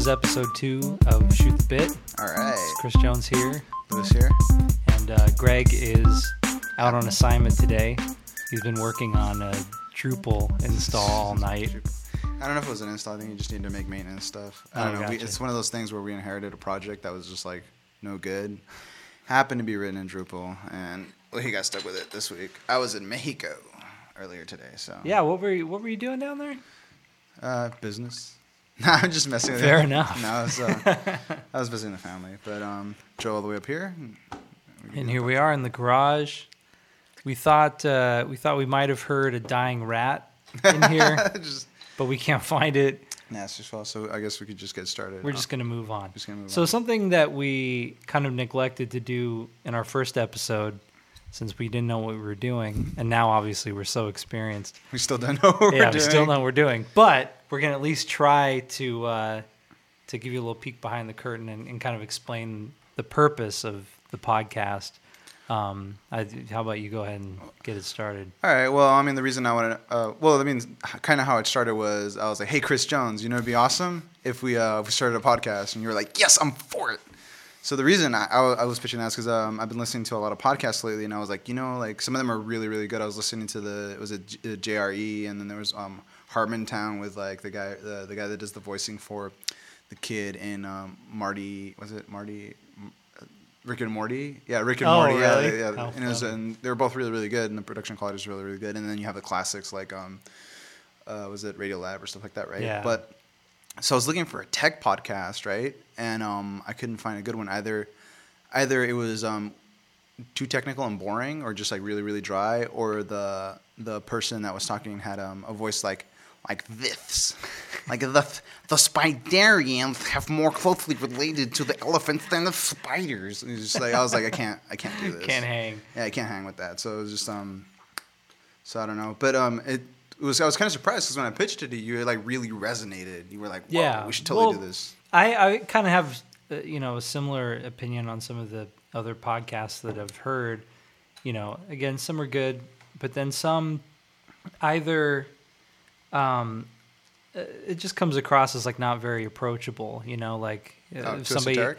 is episode two of Shoot the Bit. All right. Chris Jones here, Lewis here. and uh, Greg is out on assignment today. He's been working on a Drupal install all night. I don't know if it was an install. I think you just need to make maintenance stuff. I Oh, don't know. We, it's one of those things where we inherited a project that was just like no good. Happened to be written in Drupal, and well, he got stuck with it this week. I was in Mexico earlier today, so Yeah, what were you, what were you doing down there? Uh, business. No, I'm just messing with Fair you. enough. No, I was, uh, I was visiting the family, but um, Joe all the way up here. And here we are in the garage. We thought uh, we thought we might have heard a dying rat in here, just but we can't find it. nasty fault. So I guess we could just get started. We're just gonna move on. Just gonna move so on. something that we kind of neglected to do in our first episode, since we didn't know what we were doing, and now obviously we're so experienced. we still don't know what yeah, we're we doing. still know what we're doing, but we're gonna at least try to uh, to give you a little peek behind the curtain and, and kind of explain the purpose of the podcast. Um, I, how about you go ahead and get it started? All right. Well, I mean, the reason I want to, uh, well, I mean, kind of how it started was I was like, "Hey, Chris Jones, you know, it'd be awesome if we uh, if we started a podcast," and you were like, "Yes, I'm for it." So the reason I, I, I was pitching that is because um, I've been listening to a lot of podcasts lately, and I was like, you know, like some of them are really, really good. I was listening to the it was a, J- a JRE, and then there was um, Harmontown with like the guy the, the guy that does the voicing for the kid in um, Marty was it Marty uh, Rick and Morty? Yeah, Rick and Oh, Morty. Yeah, really? yeah. How and, it was, and they were both really, really good, and the production quality is really, really good. And then you have the classics like um, uh, was it Radio Lab or stuff like that, right? Yeah. But so I was looking for a tech podcast, right? And um, I couldn't find a good one either. Either it was um, too technical and boring, or just like really, really dry, or the the person that was talking had um, a voice like like this, like the the spidarians have more closely related to the elephants than the spiders. And just like I was like I can't I can't do this. Can't hang. Yeah, I can't hang with that. So it was just um, so I don't know. But um, it, it was I was kind of surprised because when I pitched it to you, it like really resonated. You were like, Yeah, we should totally well, do this. I, I kind of have, uh, you know, a similar opinion on some of the other podcasts that I've heard. You know, again, some are good, but then some either um, uh, it just comes across as like not very approachable. You know, like uh, if somebody, esoteric?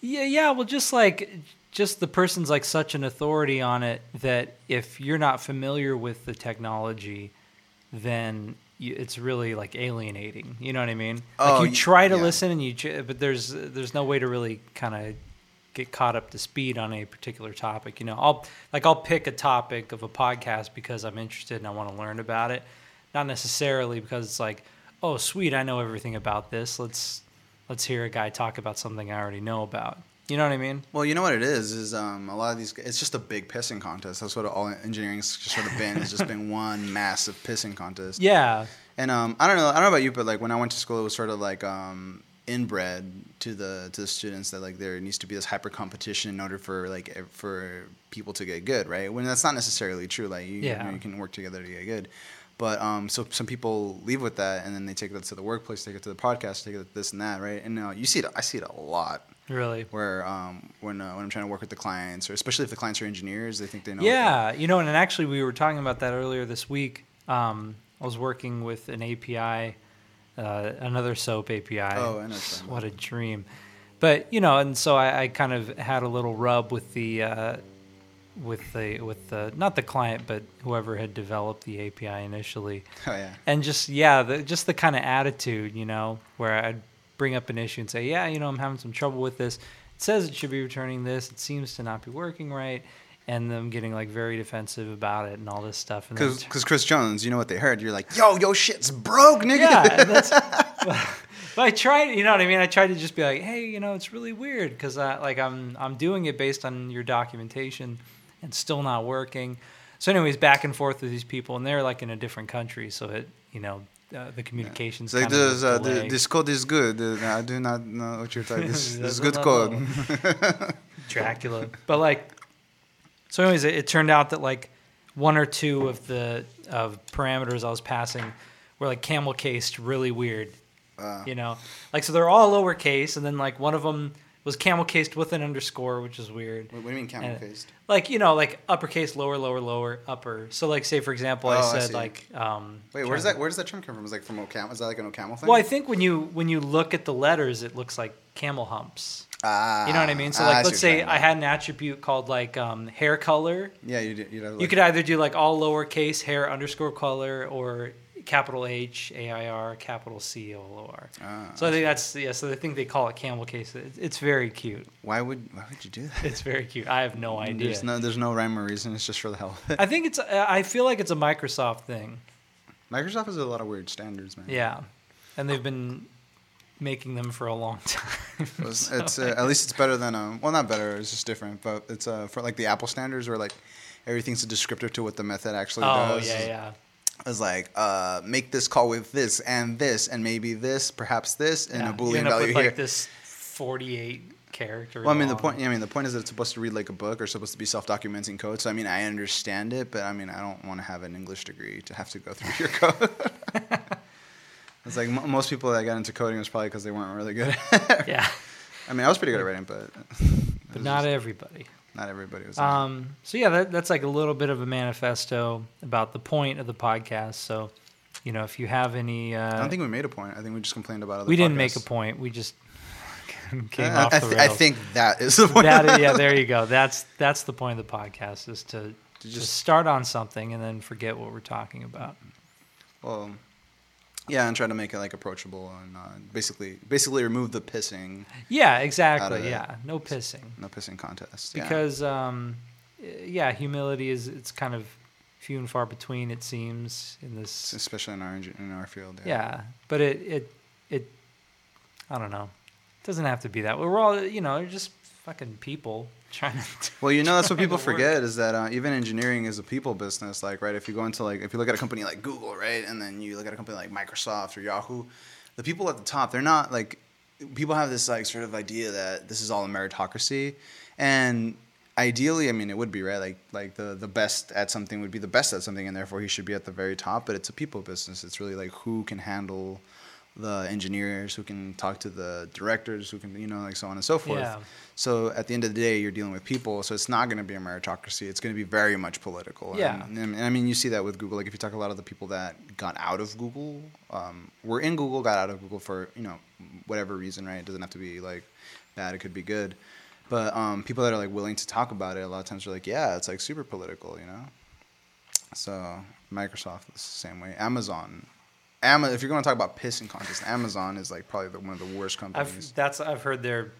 yeah, yeah, well, just like just the person's like such an authority on it that if you're not familiar with the technology, then you, it's really like alienating. You know what I mean? Oh, like you try to yeah. listen and you, ch- but there's there's no way to really kind of get caught up to speed on a particular topic. You know, I'll like I'll pick a topic of a podcast because I'm interested and I want to learn about it, not necessarily because it's like, oh sweet, I know everything about this. Let's let's hear a guy talk about something I already know about. You know what I mean? Well, you know what it is is um, a lot of these. It's just a big pissing contest. That's what all engineering's just sort of been. It's just been one massive pissing contest. Yeah. And um, I don't know. I don't know about you, but like when I went to school, it was sort of like um, inbred to the to the students that like there needs to be this hyper competition in order for like for people to get good, right? When that's not necessarily true. Like you, Yeah. you, know, you can work together to get good. But um, so some people leave with that, and then they take that to the workplace, take it to the podcast, take it to this and that, right? And uh, you see it. I see it a lot Really. where um, when uh, when I'm trying to work with the clients, or especially if the clients are engineers, they think they know. Yeah, you know, and actually, we were talking about that earlier this week. Um, I was working with an API, uh, another SOAP API. Oh, I know what you're talking What a dream! But you know, and so I, I kind of had a little rub with the uh, with the with the not the client, but whoever had developed the API initially, Oh yeah. and just yeah, the, just the kind of attitude, you know, where I'd bring up an issue and say, yeah, you know, I'm having some trouble with this. It says it should be returning this. It seems to not be working right, and them getting like very defensive about it and all this stuff. Because Chris Jones, you know what they heard? You're like, yo, yo, shit's broke, nigga. yeah, that's. But I tried, you know what I mean. I tried to just be like, hey, you know, it's really weird because I like I'm I'm doing it based on your documentation, and still not working. So, anyways, back and forth with these people, and they're like in a different country, so it you know uh, the communications. Like this, uh, the, this code is good. Uh, I do not know what you're talking. This, this is good code. Dracula. But like, so anyways, it, it turned out that like one or two of the of parameters I was passing were like camel cased, really weird. Uh, You know, like so they're all lowercase, and then like one of them was camel cased with an underscore, which is weird. What, what do you mean camel faced? Like you know, like uppercase, lower, lower, lower, upper. So like, say for example, Oh, I I said see. like. Um, Wait, where does that where does that term come from? Is like from Ocaml? Is that like an Ocaml thing? Well, I think when you when you look at the letters, it looks like camel humps. ah, You know what I mean? So ah, like, I let's say I had an attribute called like um, hair color. Yeah, you did. You, know, You could either do like all lowercase hair underscore color or capital H A I R capital C O L O R. Ah, So I think that's yeah. So I think they call it camel case. It- It's very cute. Why would why would you do that? It's very cute. I have no idea. There's no there's no rhyme or reason. It's just for the hell of it. I think it's. I feel like it's a Microsoft thing. Microsoft has a lot of weird standards, man. Yeah, and they've been making them for a long time. It's, So, it's uh, at least it's better than um well not better it's just different but it's uh for like the Apple standards where like everything's a descriptor to what the method actually oh does. yeah, yeah. It's like uh make this call with this and this and maybe this perhaps this and yeah. a boolean value with here. like this forty-eight character. well, I mean the point. I mean the point is that it's supposed to read like a book or supposed to be self-documenting code. So I mean I understand it, but I mean I don't want to have an English degree to have to go through your code. it's like m- most people that got into coding was probably because they weren't really good. at it. Yeah, I mean I was pretty good at writing, but but not everybody. Not everybody was. Um, so yeah, that, that's like a little bit of a manifesto about the point of the podcast. So, you know, if you have any, uh, I don't think we made a point. I think we just complained about other. we didn't make a point. We just came I, off I the th- I think that is the point. that, yeah, there you go. That's that's the point of the podcast is to To just just- start on something and then forget what we're talking about. Well, yeah, and try to make it like approachable and uh, basically basically remove the pissing, Yeah, exactly. Yeah, no pissing no pissing contest. yeah. because um, yeah, humility is it's kind of few and far between. It seems in this especially in our in our field. Yeah, but it it it I don't know. It doesn't have to be that. way. We're all you know, just fucking people trying to. Well, you know that's what people forget is that uh, even engineering is a people business. Like, right? If you go into like if you look at a company like Google, right, and then you look at a company like Microsoft or Yahoo, the people at the top, they're not like people have this like sort of idea that this is all a meritocracy, and ideally, I mean, it would be right. Like like the the best at something would be the best at something, and therefore he should be at the very top. But it's a people business. It's really like who can handle the engineers, who can talk to the directors, who can you know like so on and so forth. Yeah. So at the end of the day, you're dealing with people. So it's not going to be a meritocracy. It's going to be very much political. Yeah. And, and I mean, you see that with Google. Like if you talk a lot of the people that got out of Google, um, were in Google, got out of Google for you know whatever reason, right? It doesn't have to be like bad. It could be good. But um, people that are like willing to talk about it, a lot of times are like, yeah, it's like super political, you know. So Microsoft is the same way. Amazon. Ama- if you're going to talk about pissing contests, Amazon is like probably the, one of the worst companies. I've that's I've heard they're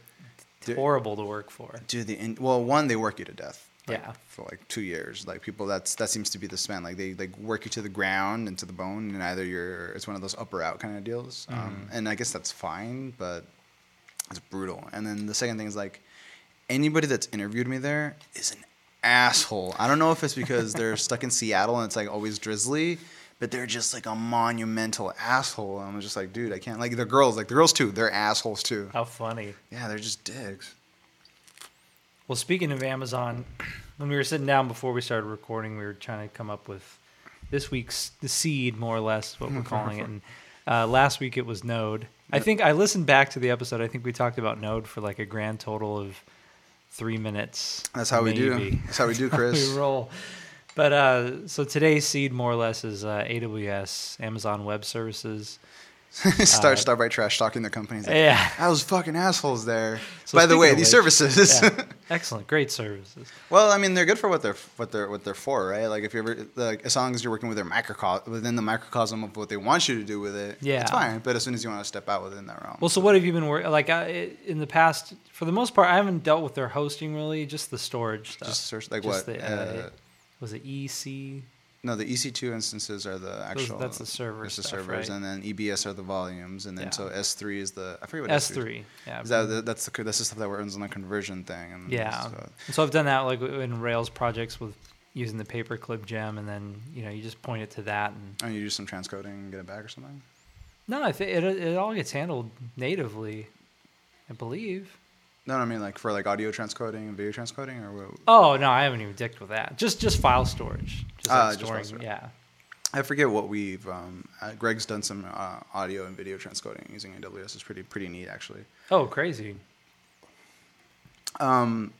horrible to work for. Dude, the in, well, one they work you to death. like, Yeah. For like two years, like people that's that seems to be the span. Like they like work you to the ground and to the bone, and either you're it's one of those up or out kind of deals. Um, Mm-hmm. and I guess that's fine, but it's brutal. And then the second thing is like anybody that's interviewed me there is an asshole. I don't know if it's because they're stuck in Seattle and it's like always drizzly. But they're just like a monumental asshole. I'm just like, dude, I can't. Like the girls, like the girls too. They're assholes too. How funny. Yeah, they're just dicks. Well, speaking of Amazon, when we were sitting down before we started recording, we were trying to come up with this week's the seed, more or less, what we're calling it. And uh, last week it was Node. I think I listened back to the episode. I think we talked about Node for like a grand total of three minutes. That's how we do. That's how we do, Chris. we roll. But uh, so today's seed, more or less, is uh, AWS, Amazon Web Services. start start by trash talking the companies. Like, Yeah. I was fucking assholes there. So By the way, these which- services. Yeah. Excellent, great services. well, I mean, they're good for what they're what they're what they're for, right? Like if you ever like as long as you're working with their microcosm within the microcosm of what they want you to do with it, Yeah. it's fine. But as soon as you want to step out within that realm, Well, so what have you been working like I, in the past? For the most part, I haven't dealt with their hosting really, just the storage stuff. just search like Just what? the, uh, uh, was it EC? no, the EC2 instances are the actual. that's the server That's the stuff, servers, right? and then EBS are the volumes, and then Yeah. so S3 is the I forget what S S3 three. Yeah. Is that that's the that's the stuff that runs on the conversion thing? And yeah. so- So I've done that like in Rails projects with using the paperclip gem, and then you know you just point it to that, and and you do some transcoding and get it back or something. no, I think it it all gets handled natively, I believe. No, no, I mean like for like audio transcoding and video transcoding, or what? Oh no, I haven't even dicked with that. Just just file storage. Just Ah, like just file storing. storage. yeah. I forget what we've. Um, uh, Greg's done some uh, audio and video transcoding using AWS. It's pretty pretty neat actually. Oh, crazy. Um,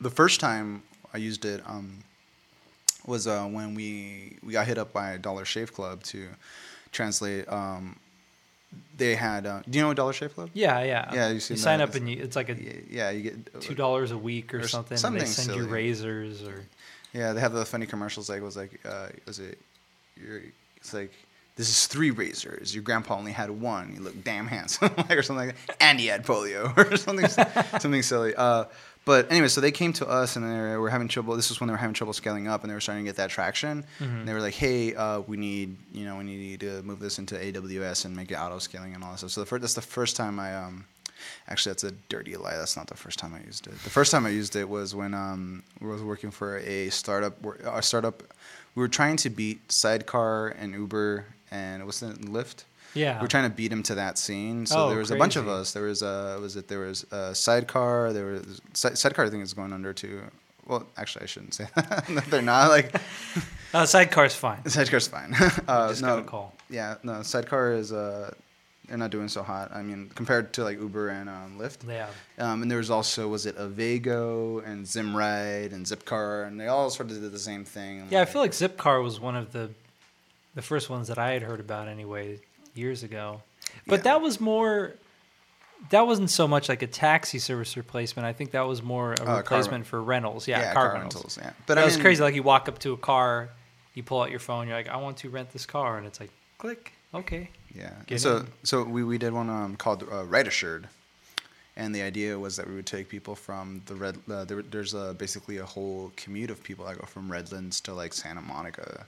the first time I used it um, was uh, when we we got hit up by Dollar Shave Club to translate. Um, they had. Uh, do you know Dollar Shave Club? Yeah, yeah. Yeah, you you sign that. up and you, it's like a Yeah, you get two dollars a week or, or something. and something they send you razors or Yeah, they have the funny commercials. Like was like, uh, was it? You're, it's like this is three razors. Your grandpa only had one. You look damn handsome, like, or something like that. And he had polio, or something, something silly. Uh, but anyway, so they came to us and they were having trouble. This was when they were having trouble scaling up, and they were starting to get that traction. And they were like, "Hey, uh, we need, you know, we need to move this into AWS and make it auto scaling and all that stuff." So the first, that's the first time I um, Actually, that's a dirty lie. That's not the first time I used it. The first time I used it was when um, I was working for a startup. A startup. We were trying to beat Sidecar and Uber, and it was in Lyft. Yeah. we are trying to beat them to that scene. So Oh, there was a bunch of us. There was a was it? There was uh, Sidecar. There was Si- Sidecar. I think is going under too. Well, actually, I shouldn't say that. They're not like uh, sidecar's fine. Sidecar's fine. uh, just no, got a call. Yeah, no. Sidecar is uh, they're not doing so hot. I mean, compared to like Uber and um, Lyft. Yeah. Um, and there was also was it Avego and Zimride and Zipcar, and they all sort of did the same thing. Yeah, I feel like Zipcar was one of the the first ones that I had heard about anyway years ago. But Yeah. that was more that wasn't so much like a taxi service replacement. I think that was more a car replacement for rentals. Yeah, yeah, car, car, rentals. rentals. Yeah, But that I was mean, crazy. Like you walk up to a car, you pull out your phone, you're like, I want to rent this car, and it's like, click, okay. Yeah. So in. so we, we did one um, called uh, Ride Assured, and the idea was that we would take people from the red. Uh, there, there's uh, basically a whole commute of people that go from Redlands to like Santa Monica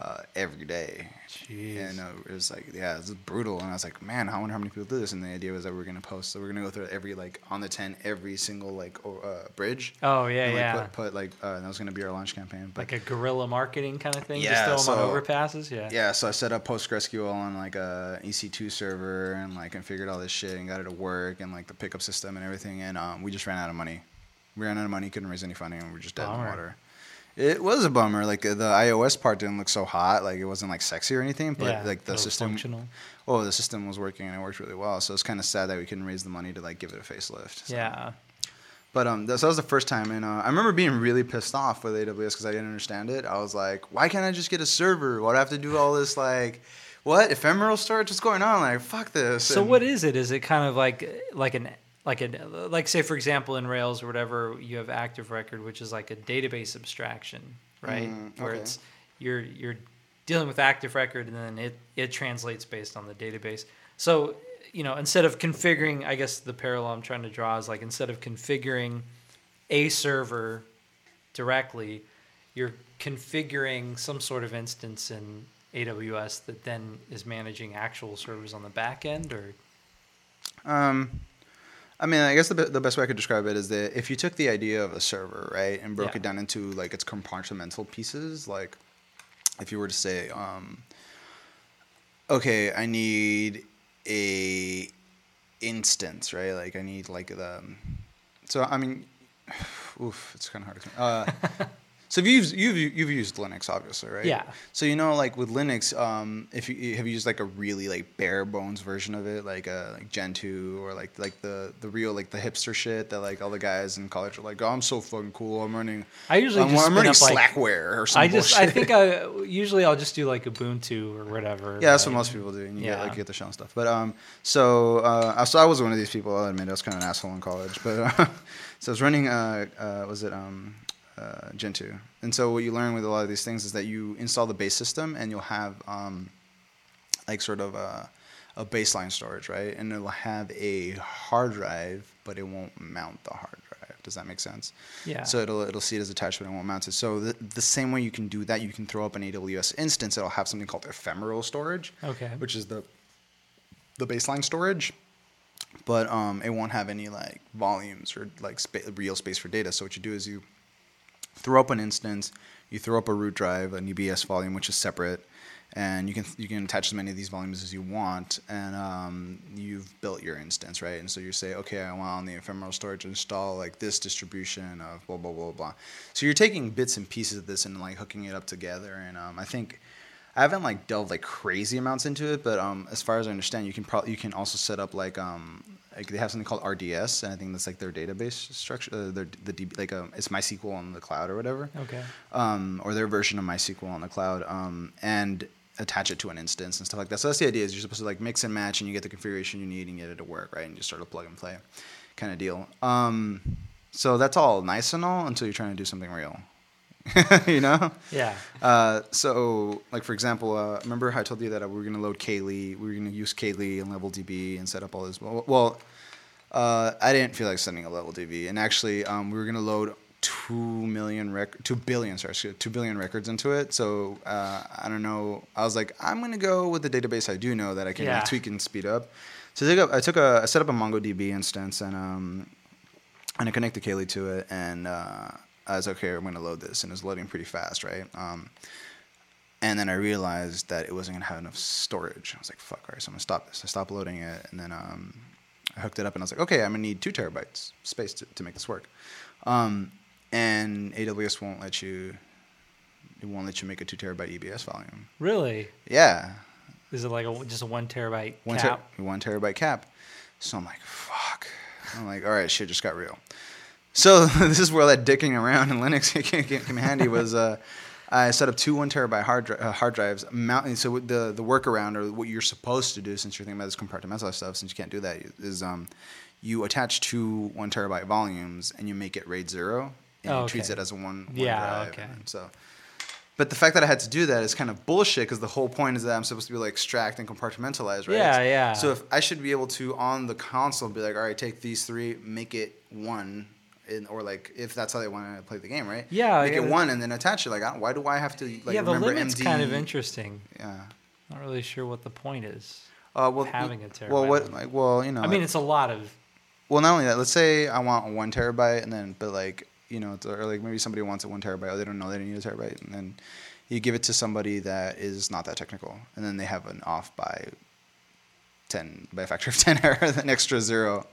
uh, every day. Jeez. And uh, it was like, yeah, it's brutal. And I was like, man, I wonder how many people do this. And the idea was that we are gonna post. So we're gonna go through every like on the ten, every single like uh, bridge. Oh yeah, and, like, yeah. Put, put like uh, that was gonna be our launch campaign. But like a guerrilla marketing kind of thing. Yeah, Just throw them on overpasses. Yeah. yeah, so I set up PostgreSQL on like a EC2 server and like configured all this shit and got it to work and like the pickup system and everything. And um, we just ran out of money. We ran out of money, couldn't raise any funding, and we are just dead in the water. It was a bummer. Like the iOS part didn't look so hot. Like it wasn't like sexy or anything, but yeah. like the system, functional. oh, the system was working and it worked really well. So it's kind of sad that we couldn't raise the money to like give it a facelift. So. Yeah. But um, that, so that was the first time, and uh, I remember being really pissed off with AWS because I didn't understand it. I was like, "Why can't I just get a server? Why do I have to do all this like, what ephemeral storage? What's going on? Like, fuck this." So And- what is it? Is it kind of like like an like an like say for example in Rails or whatever you have Active Record, which is like a database abstraction, right? Mm, Where it's you're you're dealing with Active Record and then it it translates based on the database. So you know instead of configuring, I guess the parallel I'm trying to draw is like instead of configuring a server directly, you're configuring some sort of instance in AWS that then is managing actual servers on the back end or Um, I mean, I guess the, the best way I could describe it is that if you took the idea of a server, right, and broke Yeah. it down into like its compartmental pieces, like if you were to say, um, okay, I need a instance, right? Like I need like the, so I mean, oof, it's kind of hard to. Uh, so you've used, you've you've used Linux, obviously, right? Yeah. So you know, like with Linux, um, if you have you used like a really like bare bones version of it, like uh, like Gentoo or like like the the real like the hipster shit that like all the guys in college are like, oh, I'm so fucking cool. I'm running. I usually I'm, just I'm running up, like- Slackware or some I just I think I usually I'll just do like Ubuntu or whatever. Yeah, that's what most people do, and you get like you get the shell and stuff. But um, so uh, so I was one of these people. I'll admit I was kind of an asshole in college, but uh, so I was running uh, uh was it um uh, Gentoo, and so what you learn with a lot of these things is that you install the base system, and you'll have um like sort of a a baseline storage, right? And it'll have a hard drive, but it won't mount the hard drive. Does that make sense? Yeah. So it'll it'll see it as attached, but it won't mount it. So the, the same way you can do that, you can throw up an AWS instance. It'll have something called ephemeral storage, Okay. which is the the baseline storage, but um, it won't have any like volumes or like spa- real space for data. So what you do is you throw up an instance, you throw up a root drive, an EBS volume, which is separate, and you can you can attach as many of these volumes as you want, and um, you've built your instance, right? And so you say, okay, I want on the ephemeral storage to install like this distribution of blah blah blah blah. So you're taking bits and pieces of this and like hooking it up together, and um, I think. I haven't like delved like crazy amounts into it, but um, as far as I understand, you can probably you can also set up like um, like they have something called RDS, and I think that's like their database structure. Uh, their the DB, like um, it's MySQL on the cloud or whatever. Okay. Um, or their version of MySQL on the cloud. Um, and attach it to an instance and stuff like that. So that's the idea is you're supposed to like mix and match and you get the configuration you need and get it to work, right? And just sort of plug and play kind of deal. Um, so that's all nice and all until you're trying to do something real. you know? Yeah. Uh, so, like for example, uh, remember how I told you that we were going to load Cayley, we were going to use Cayley and Level DB and set up all this. Well, well uh, I didn't feel like sending a Level DB, and actually, um, we were going to load two million rec- two billion sorry two billion records into it. So uh, I don't know. I was like, I'm gonna go with the database I do know that I can Yeah. like, tweak and speed up. So I took a, I took a I set up a MongoDB instance and um and I connected Cayley to it and uh, I was okay. I'm gonna load this and it was loading pretty fast, right? Um, and then I realized that it wasn't gonna have enough storage. I was like, fuck, all right, so I'm gonna stop this. I stopped loading it and then um, I hooked it up and I was like, okay, I'm gonna need two terabytes space to, to make this work. Um, and AWS won't let you. It won't let you make a two terabyte EBS volume. Really? Yeah, Is it like a, just a one terabyte one, ter- cap? one terabyte cap. So I'm like, fuck. I'm like, all right, shit just got real. So this is where that dicking around in Linux came, handy. Was uh, I set up two one terabyte hard dri- uh, hard drives. So the the workaround or what you're supposed to do since you're thinking about this compartmentalized stuff, since you can't do that, is um, you attach two one terabyte volumes and you make it RAID zero, and Oh, it treats it as a one. one Yeah, drive. okay. And so. But the fact that I had to do that is kind of bullshit because the whole point is that I'm supposed to be like extract and compartmentalize, right? Yeah, yeah. So if I should be able to on the console be like, all right, take these three, make it one, in, or like if that's how they want to play the game, right? Yeah, make it one and then attach it. Like, why do I have to like yeah, the remember limit's MD? kind of interesting. Yeah. Not really sure what the point is. Uh, well, Having a terabyte Well, what like well, you know. I mean, like- it's a lot of. well, not only that. Let's say I want one terabyte, and then but like you know, it's- or like maybe somebody wants a one terabyte, or they don't know they don't need a terabyte, and then you give it to somebody that is not that technical, and then they have an off by ten by a factor of ten error, an extra zero.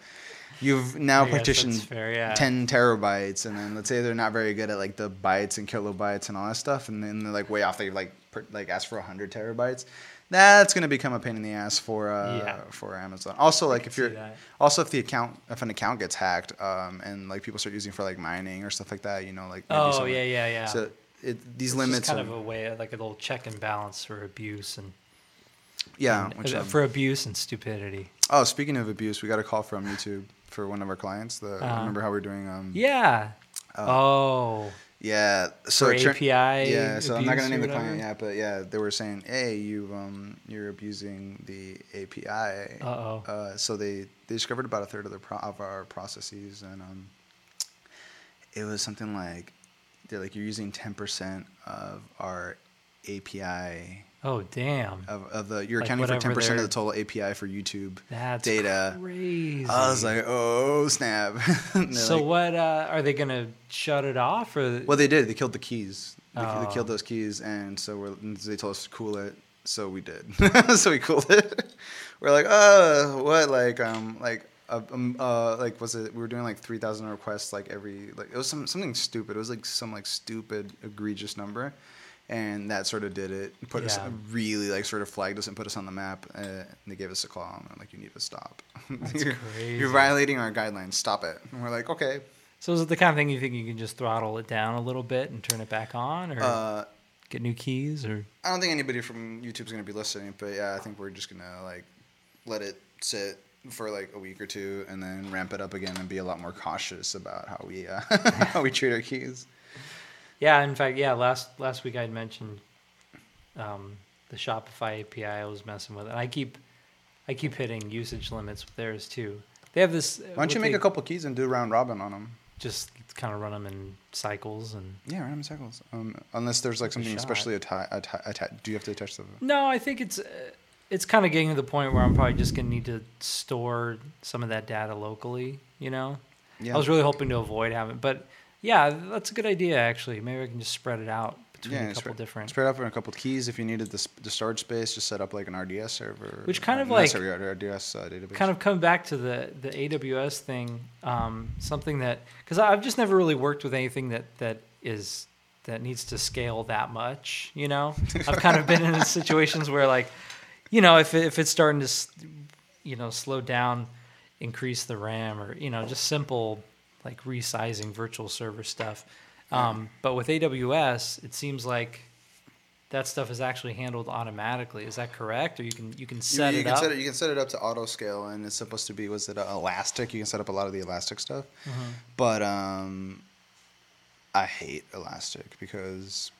You've now I guess that's partitioned fair, yeah. 10 terabytes and then let's say they're not very good at like the bytes and kilobytes and all that stuff and then they're like way off they like per, like ask for 100 terabytes that's going to become a pain in the ass for uh, Yeah. for amazon also like if you're also if the account if an account gets hacked um, and like people start using for like mining or stuff like that you know like maybe Oh yeah, yeah, yeah. so it, these It's limits kind are- of a way, like a little check and balance for abuse and, yeah and- which, uh, um, for abuse and stupidity. oh speaking of abuse we got a call from youtube for one of our clients the Uh-huh. remember how we are doing um Yeah. oh, Yeah. So For API Yeah. So I'm not gonna name the client yet, but yeah, they were saying, "Hey, you um, you're abusing the API." Uh-oh. Uh, so they they discovered about a third of their pro- of our processes, and um, it was something like they're like you're using 10% of our API oh, damn. of, of the you're Like accounting for 10% of the total API for YouTube That's data. crazy. I was like, "Oh snap!" So like- what? Uh, are they gonna shut it off or? Well, they did. They killed the keys. They, Oh. they killed those keys, and so we're, they told us to cool it. So we did. so we cooled it. we're like, oh, what? Like, um, like, uh, um, uh, like, was it? We were doing like three thousand requests, like every, like, it was some something stupid. It was like some like stupid egregious number, and that sort of did it. Put us really like sort of flagged us and put us on the map. Uh, and they gave us a call and like, you need to stop. That's you're, crazy. you're violating our guidelines. Stop it. And we're like, okay. So is it the kind of thing you think you can just throttle it down a little bit and turn it back on, or Uh, get new keys, or? I don't think anybody from YouTube's gonna be listening, but yeah, I think we're just gonna like let it sit for like a week or two, and then ramp it up again and be a lot more cautious about how we uh, how we treat our keys. Yeah, in fact, yeah. Last last week I'd mentioned um, the Shopify API I was messing with, and I keep I keep hitting usage limits with theirs too. They have this. Why don't you make a couple keys and do round robin on them? Just kind of run them in cycles and. Yeah, run them in cycles. Um, unless there's like something especially attached. Atta- atta- do you have to attach the? No, I think it's uh, it's kind of getting to the point where I'm probably just gonna need to store some of that data locally. You know, Yeah. I was really hoping to avoid having, but yeah, that's a good idea actually. Maybe I can just spread it out between yeah, a couple spread, different. spread out for a couple of keys. If you needed the, the storage space, just set up like an RDS server. Which kind of like- RDS uh, database. kind of come back to the the AWS thing, um, something that because I've just never really worked with anything that that is that needs to scale that much. You know, I've kind of been in situations where like, you know, if it, if it's starting to, you know, slow down, increase the RAM or you know just simple like resizing virtual server stuff. Um, but with AWS, it seems like that stuff is actually handled automatically. Is that correct? Or you can you can You- set you, it can up. set it. You can set it up to auto scale, and it's supposed to be was it elastic? You can set up a lot of the elastic stuff, Mhm. but um, I hate elastic because,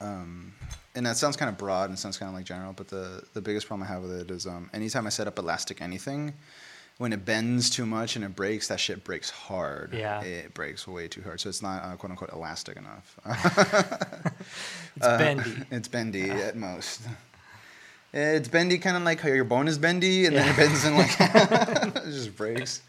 um, and that sounds kind of broad and sounds kind of like general, but the the biggest problem I have with it is um, anytime I set up elastic anything. When it bends too much and it breaks, that shit breaks hard. Yeah. it breaks way too hard. So it's not uh, quote unquote elastic enough. It's Uh, bendy. It's bendy at most. It's bendy, kind of like how your bone is bendy, and then it bends and like it just breaks.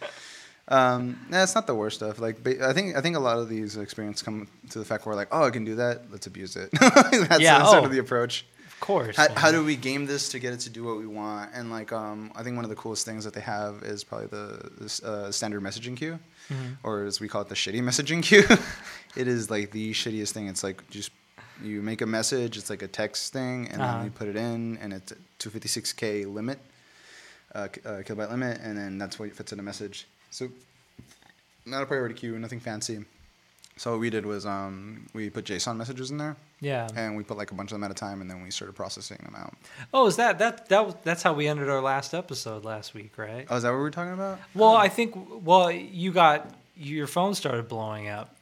Um, nah, it's not the worst stuff. Like, I think I think a lot of these experiences come to the fact where like, oh, I can do that. Let's abuse it. that's, Yeah, that's sort oh. of the approach. Of course. How, how do we game this to get it to do what we want? And like, um, I think one of the coolest things that they have is probably the uh, standard messaging queue, Mhm. or as we call it, the shitty messaging queue. it is like the shittiest thing. It's like just you make a message. It's like a text thing, and Uh-huh. then you put it in, and it's a 256k limit, uh, uh, kilobyte limit, and then that's what fits in a message. So not a priority queue, nothing fancy. So what we did was um, we put JSON messages in there, Yeah. and we put like a bunch of them at a time, and then we started processing them out. Oh, is that that that that's how we ended our last episode last week, right? Oh, is that what we were talking about? Well, I think well, you got your phone started blowing up.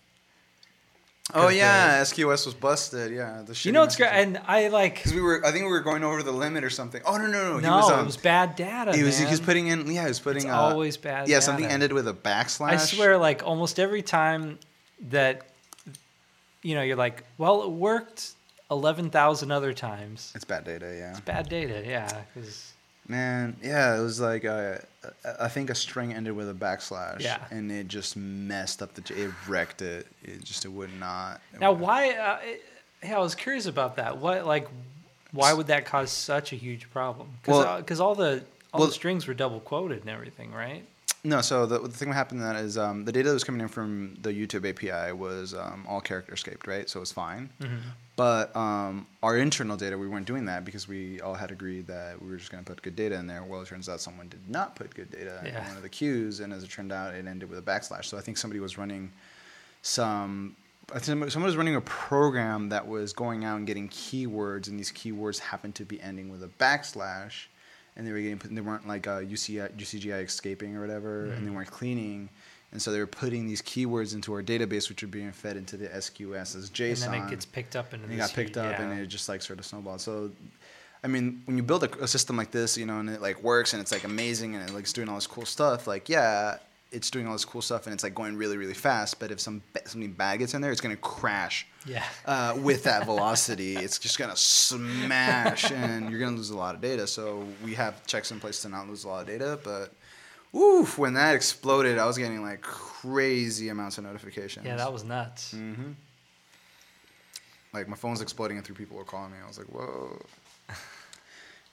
Oh yeah, SQS was busted. Yeah, the You know it's great, and I like because we were. I think we were going over the limit or something. Oh no no no. no, he was, um, it was bad data. He was. He was putting in. Yeah, he was putting. It's uh, always bad. Yeah, data. something ended with a backslash. I swear, like almost every time that you know, you're like, well, it worked eleven thousand other times. It's bad data. Yeah. It's bad data, yeah. 'cause- Man, yeah, it was like uh, I think a string ended with a backslash. Yeah. And it just messed up the. It wrecked it. It just it would not. it now, would- why? Uh, it, yeah, I was curious about that. What, like, why would that cause such a huge problem? Because Well- all the all well- the strings were double quoted and everything, right? No, so the, the thing that happened that is um, the data that was coming in from the YouTube API was um, all character escaped, right? So it was fine. Mm-hmm. But um, our internal data, we weren't doing that because we all had agreed that we were just going to put good data in there. Well, it turns out someone did not put good data Yeah. in one of the queues, and as it turned out, it ended with a backslash. So I think somebody was running some. I think someone was running a program that was going out and getting keywords, and these keywords happened to be ending with a backslash, and they were getting put- they weren't like uh, UCI, UCGI escaping or whatever, and they Mhm. weren't cleaning, and so they were putting these keywords into our database, which were being fed into the SQS as JSON And then it gets picked up into and it got picked up yeah. and it just like sort of snowballed so i mean when you build a, a system like this you know and it like works and it's like amazing and it like it's doing all this cool stuff like yeah it's doing all this cool stuff and it's like going really really fast but if some something bad gets in there it's going to crash yeah. uh, with that velocity it's just going to smash and you're going to lose a lot of data so we have checks in place to not lose a lot of data but Oof, when that exploded, I was getting like crazy amounts of notifications. Yeah, that was nuts. Mm-hmm. Like my phone's exploding and three people were calling me. I was like, whoa.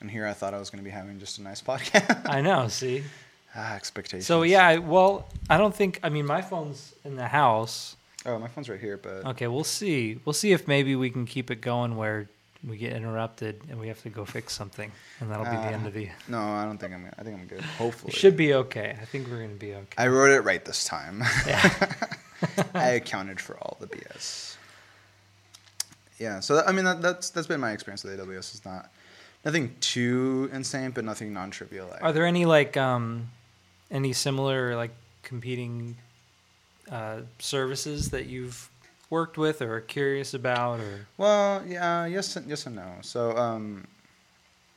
and here I thought I was going to be having just a nice podcast. I know. See. ah, expectations. So yeah, well, I don't think. I mean, my phone's in the house. Oh, my phone's right here, but Okay, we'll see. We'll see if maybe we can keep it going where we get interrupted and we have to go fix something, and that'll be the end Uh, of the. no, I don't think I'm. I think I'm good. Hopefully, It should be okay. I think we're gonna be okay. I wrote it right this time. Yeah. I accounted for all the BS. Yeah, so that, I mean that, that's that's been my experience with AWS. It's not nothing too insane, but nothing non-trivial. Are there any like um, any similar like competing uh, services that you've worked with or are curious about or? Well, yeah, yes, and, yes and no. So, um,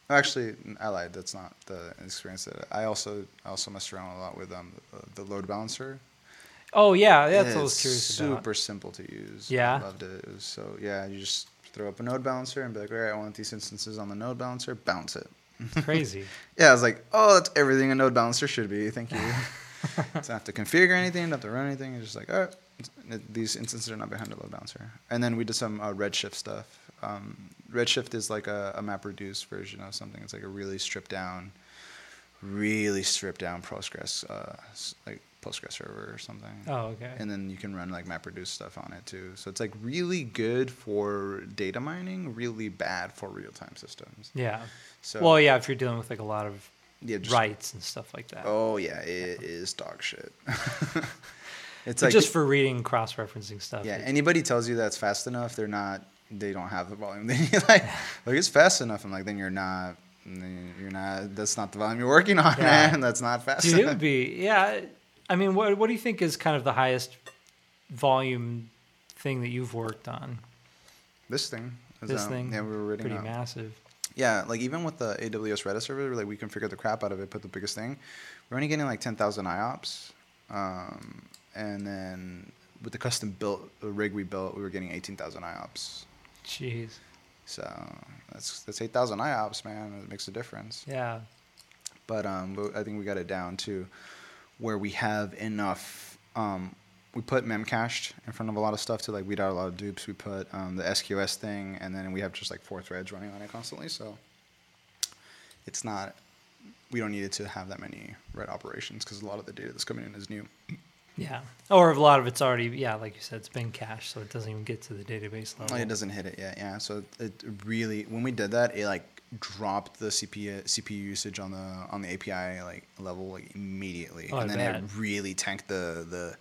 actually, I lied. That's not the experience that I also I also messed around a lot with um the, load balancer. Oh yeah, that's what I was curious super about. simple to use. Yeah? I loved it. It was so yeah. You just throw up a node balancer and be like, all right, I want these instances on the node balancer. Bounce it. Crazy. Yeah, I was like, oh, that's everything a node balancer should be. Thank you. don't have to configure anything, don't have to run anything. It's just like, all right, it's- these instances are not behind a load balancer. And then we did some uh, Redshift stuff. Um, Redshift is like a, a MapReduce version of something. It's like a really stripped down, really stripped down Postgres, uh, like Postgres server or something. Oh okay. And then you can run like MapReduce stuff on it too. So it's like really good for data mining, really bad for real time systems. yeah. So Well, yeah, if you're dealing with like a lot of Yeah, just, writes and stuff like that. Oh yeah, it is dog shit. it's But like just for reading cross referencing stuff. yeah. Anybody tells you that's fast enough, they're not. They don't have the volume. They need like like it's fast enough. I'm like, then you're not. then You're not. That's not the volume you're working on, Yeah. man. That's not fast Dude, it would be yeah. I mean, what what do you think is kind of the highest volume thing that you've worked on? This thing. is, This um, thing, Yeah, we were reading. Pretty uh, massive. Yeah, like even with the AWS Redis server, like we configured the crap out of it, put the biggest thing. We're only getting like 10,000 IOPS. Um, and then with the custom built the rig we built, we were getting 18,000 IOPS. Jeez. So that's that's 8,000 IOPS, man. It makes a difference. Yeah. But um, I think we got it down to where we have enough. Um, we put memcached in front of a lot of stuff to like weed out a lot of dupes. We put um, the SQS thing, and then we have just like four threads running on it constantly. So it's not. We don't need it to have that many red operations because a lot of the data that's coming in is new. Yeah. Or a lot of it's already yeah, like you said, it's been cached, so it doesn't even get to the database level. It doesn't hit it yet, yeah. So it really, when we did that, it like dropped the CPU CPU usage on the on the API like level like immediately, Oh, and then it really tanked the the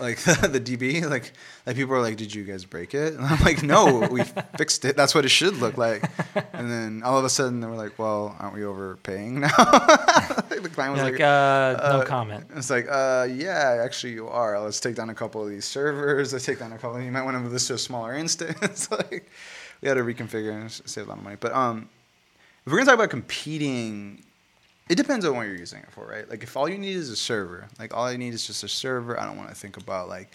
like the, DB. Like like people are like, "Did you guys break it?" And I'm like, "No, we fixed it. That's what it should look like." And then all of a sudden, they were like, "Well, aren't we overpaying now?" the client was like, like, uh, no uh, comment. it's like, uh, yeah, actually you are. Let's take down a couple of these servers. Let's take down a couple. You might want to move this to a smaller instance. like, we had to reconfigure and save a lot of money. But um, if we're gonna talk about competing, it depends on what you're using it for, right? Like, if all you need is a server, like all I need is just a server. I don't want to think about like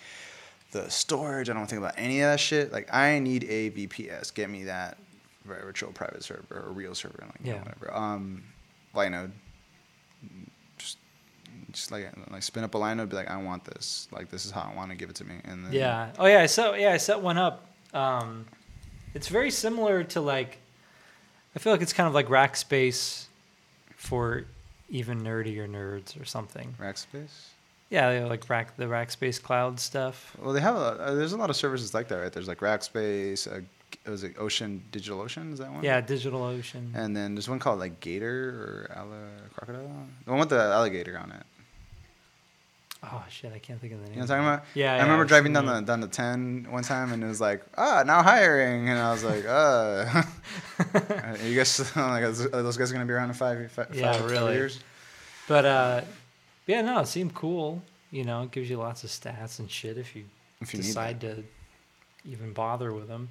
the storage. I don't want to think about any of that shit. Like, I need a VPS. Get me that virtual private server or real server, like you know, Yeah. whatever. Um, Linode just just like like spin up a line and be like, I want this. Like this is how I want to give it to me. And then Yeah. Oh yeah. I set yeah I set one up. Um, it's very similar to like. I feel like it's kind of like Rackspace for even nerdier nerds or something. Rackspace. Yeah, they like rack the Rackspace cloud stuff. Well, they have a, uh, there's a lot of services like that, right? There's like Rackspace. Uh, was it Ocean Digital Ocean? Is that one? Yeah, Digital Ocean. And then there's one called like Gator or Alla Crocodile. The one with the alligator on it. Oh shit, I can't think of the name. You know what I'm talking about? Yeah, I yeah, remember driving down the down the ten one time, and it was like, ah, now hiring, and I was like, uh, you guys like, are those guys gonna be around in five, five, Yeah, five really. years? But uh, yeah, no, it seemed cool. You know, it gives you lots of stats and shit if you, If you decide to even bother with them.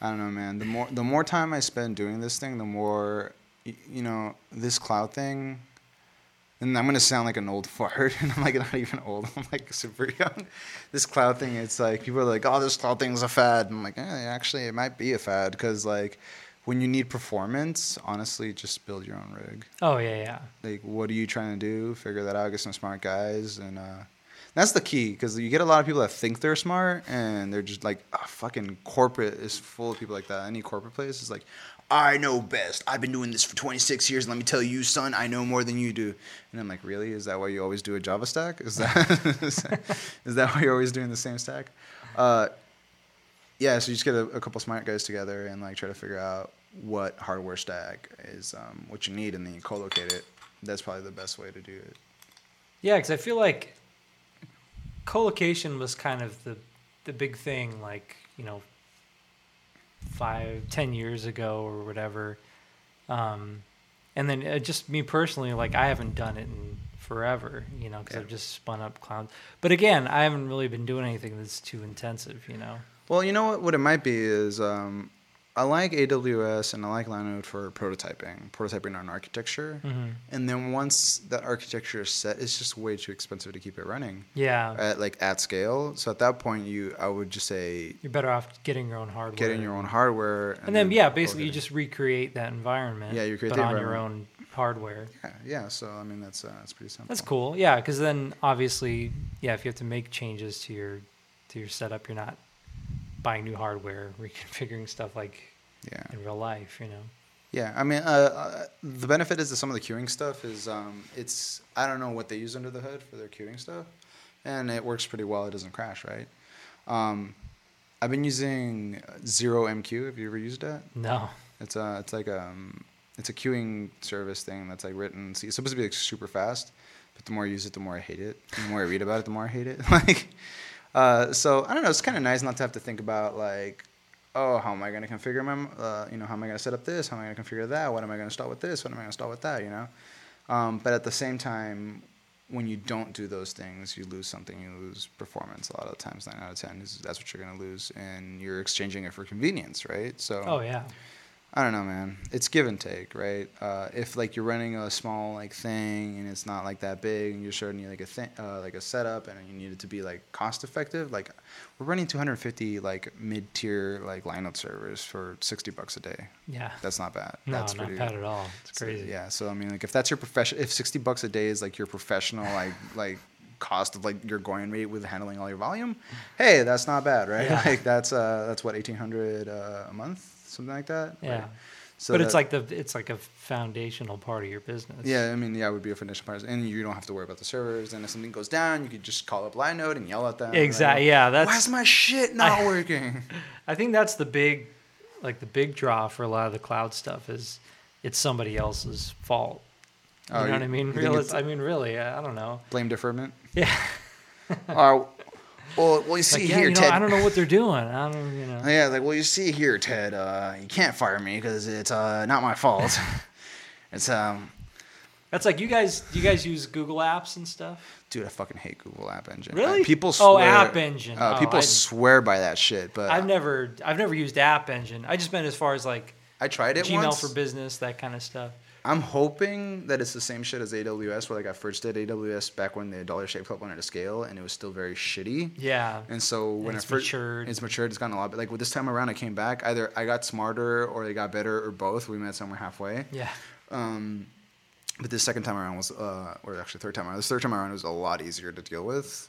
I don't know, man. The more the more time I spend doing this thing, the more you know this cloud thing. And I'm gonna sound like an old fart, and I'm like not even old. I'm like super young. This cloud thing, it's like people are like, "Oh, this cloud thing's a fad." I'm like, eh, actually, it might be a fad because like when you need performance, honestly, just build your own rig. Oh yeah, yeah. Like, what are you trying to do? Figure that out. Get some smart guys, and uh, that's the key because you get a lot of people that think they're smart and they're just like, oh, fucking corporate is full of people like that. Any corporate place is like, I know best. I've been doing this for 26 years. And Let me tell you, son, I know more than you do. And I'm like, really? Is that why you always do a Java stack? Is that is that, why you're always doing the same stack? Uh, yeah, so you just get a, a couple smart guys together and like try to figure out what hardware stack is um, what you need, and then you co-locate it. That's probably the best way to do it. Yeah, because I feel like co-location was kind of the the big thing, like you know, five, ten years ago or whatever. Um, and then uh, just me personally, like I haven't done it in forever, you know, because Yeah. I've just spun up clouds. But again, I haven't really been doing anything that's too intensive, you know. Well, you know what? What it might be is um, I like AWS and I like Linode for prototyping, prototyping on architecture. Mm-hmm. And then once that architecture is set, it's just way too expensive to keep it running Yeah, at like at scale. So at that point, you I would just say you're better off getting your own hardware. getting your own hardware. And, then, yeah, basically you just recreate that environment. Yeah, you create but on your own hardware. yeah, yeah. So I mean that's uh, that's pretty simple. That's cool. Yeah, because then obviously, yeah, if you have to make changes to your to your setup, you're not buying new hardware, reconfiguring stuff like Yeah. in real life. You know. Yeah, I mean, uh, uh, the benefit is that some of the queuing stuff is um, it's I don't know what they use under the hood for their queuing stuff, and it works pretty well. It doesn't crash, right? Um, I've been using Zero MQ. Have you ever used that? No. It's uh, it's like um, it's a queuing service thing that's like written. See, it's supposed to be like super fast, but the more I use it, the more I hate it. The more I read about it, the more I hate it. like, uh, so I don't know. It's kind of nice not to have to think about like, oh, how am I going to configure my, uh, you know, how am I going to set up this? How am I going to configure that? What am I going to start with this? What am I going to start with that? You know. Um, but at the same time, when you don't do those things, you lose something. You lose performance a lot of times. Nine out of ten is that's what you're going to lose, and you're exchanging it for convenience, right? So. Oh yeah. I don't know, man. It's give and take, right? Uh, if like you're running a small like thing and it's not like that big, and you're need like a thing, uh, like a setup, and you need it to be like cost effective. Like we're running 250 like mid tier like Linode servers for 60 bucks a day. Yeah. That's not bad. No, that's not bad at all. It's so, crazy. yeah. So I mean, like if that's your profession, if 60 bucks a day is like your professional like like cost of like your going rate with handling all your volume, hey, that's not bad, right? Yeah. Like that's uh that's what 1800 uh, a month, something like that. Yeah. Right? So but it's like the it's like a foundational part of your business. Yeah, I mean, yeah, it would be a foundational part, and you don't have to worry about the servers. And if something goes down, you could just call up Linode and yell at them. Exactly. like, Yeah. That's. Why's my shit not I- working? I think that's the big, like the big draw for a lot of the cloud stuff is, it's somebody else's fault. Oh, you Oh, know you- what I mean? Real, I mean, really, I I don't know. Blame deferment. Yeah. Oh, well, well, you see Like, yeah, here, you know, Ted. I don't know what they're doing. I don't, you know. Yeah, like, well, you see here, Ted. Uh, you can't fire me because it's uh, not my fault. it's um, That's like you guys. You guys use Google Apps and stuff. dude, I fucking hate Google App Engine. Really? Uh, people swear. Oh, App Engine. Uh, Oh, people I- swear by that shit, but I've never, I've never used App Engine. I just meant as far as like I tried it Gmail once. for business, that kind of stuff. I'm hoping that it's the same shit as AWS, where like I first did AWS back when the Dollar Shave Club wanted to scale, and it was still very shitty. Yeah. And so when it's I first matured. it's matured, it's gotten a lot. But like with this time around, I came back. Either I got smarter, or they got better, or both. We met somewhere halfway. Yeah. Um, but this second time around was, uh, or actually third time around. This third time around was a lot easier to deal with.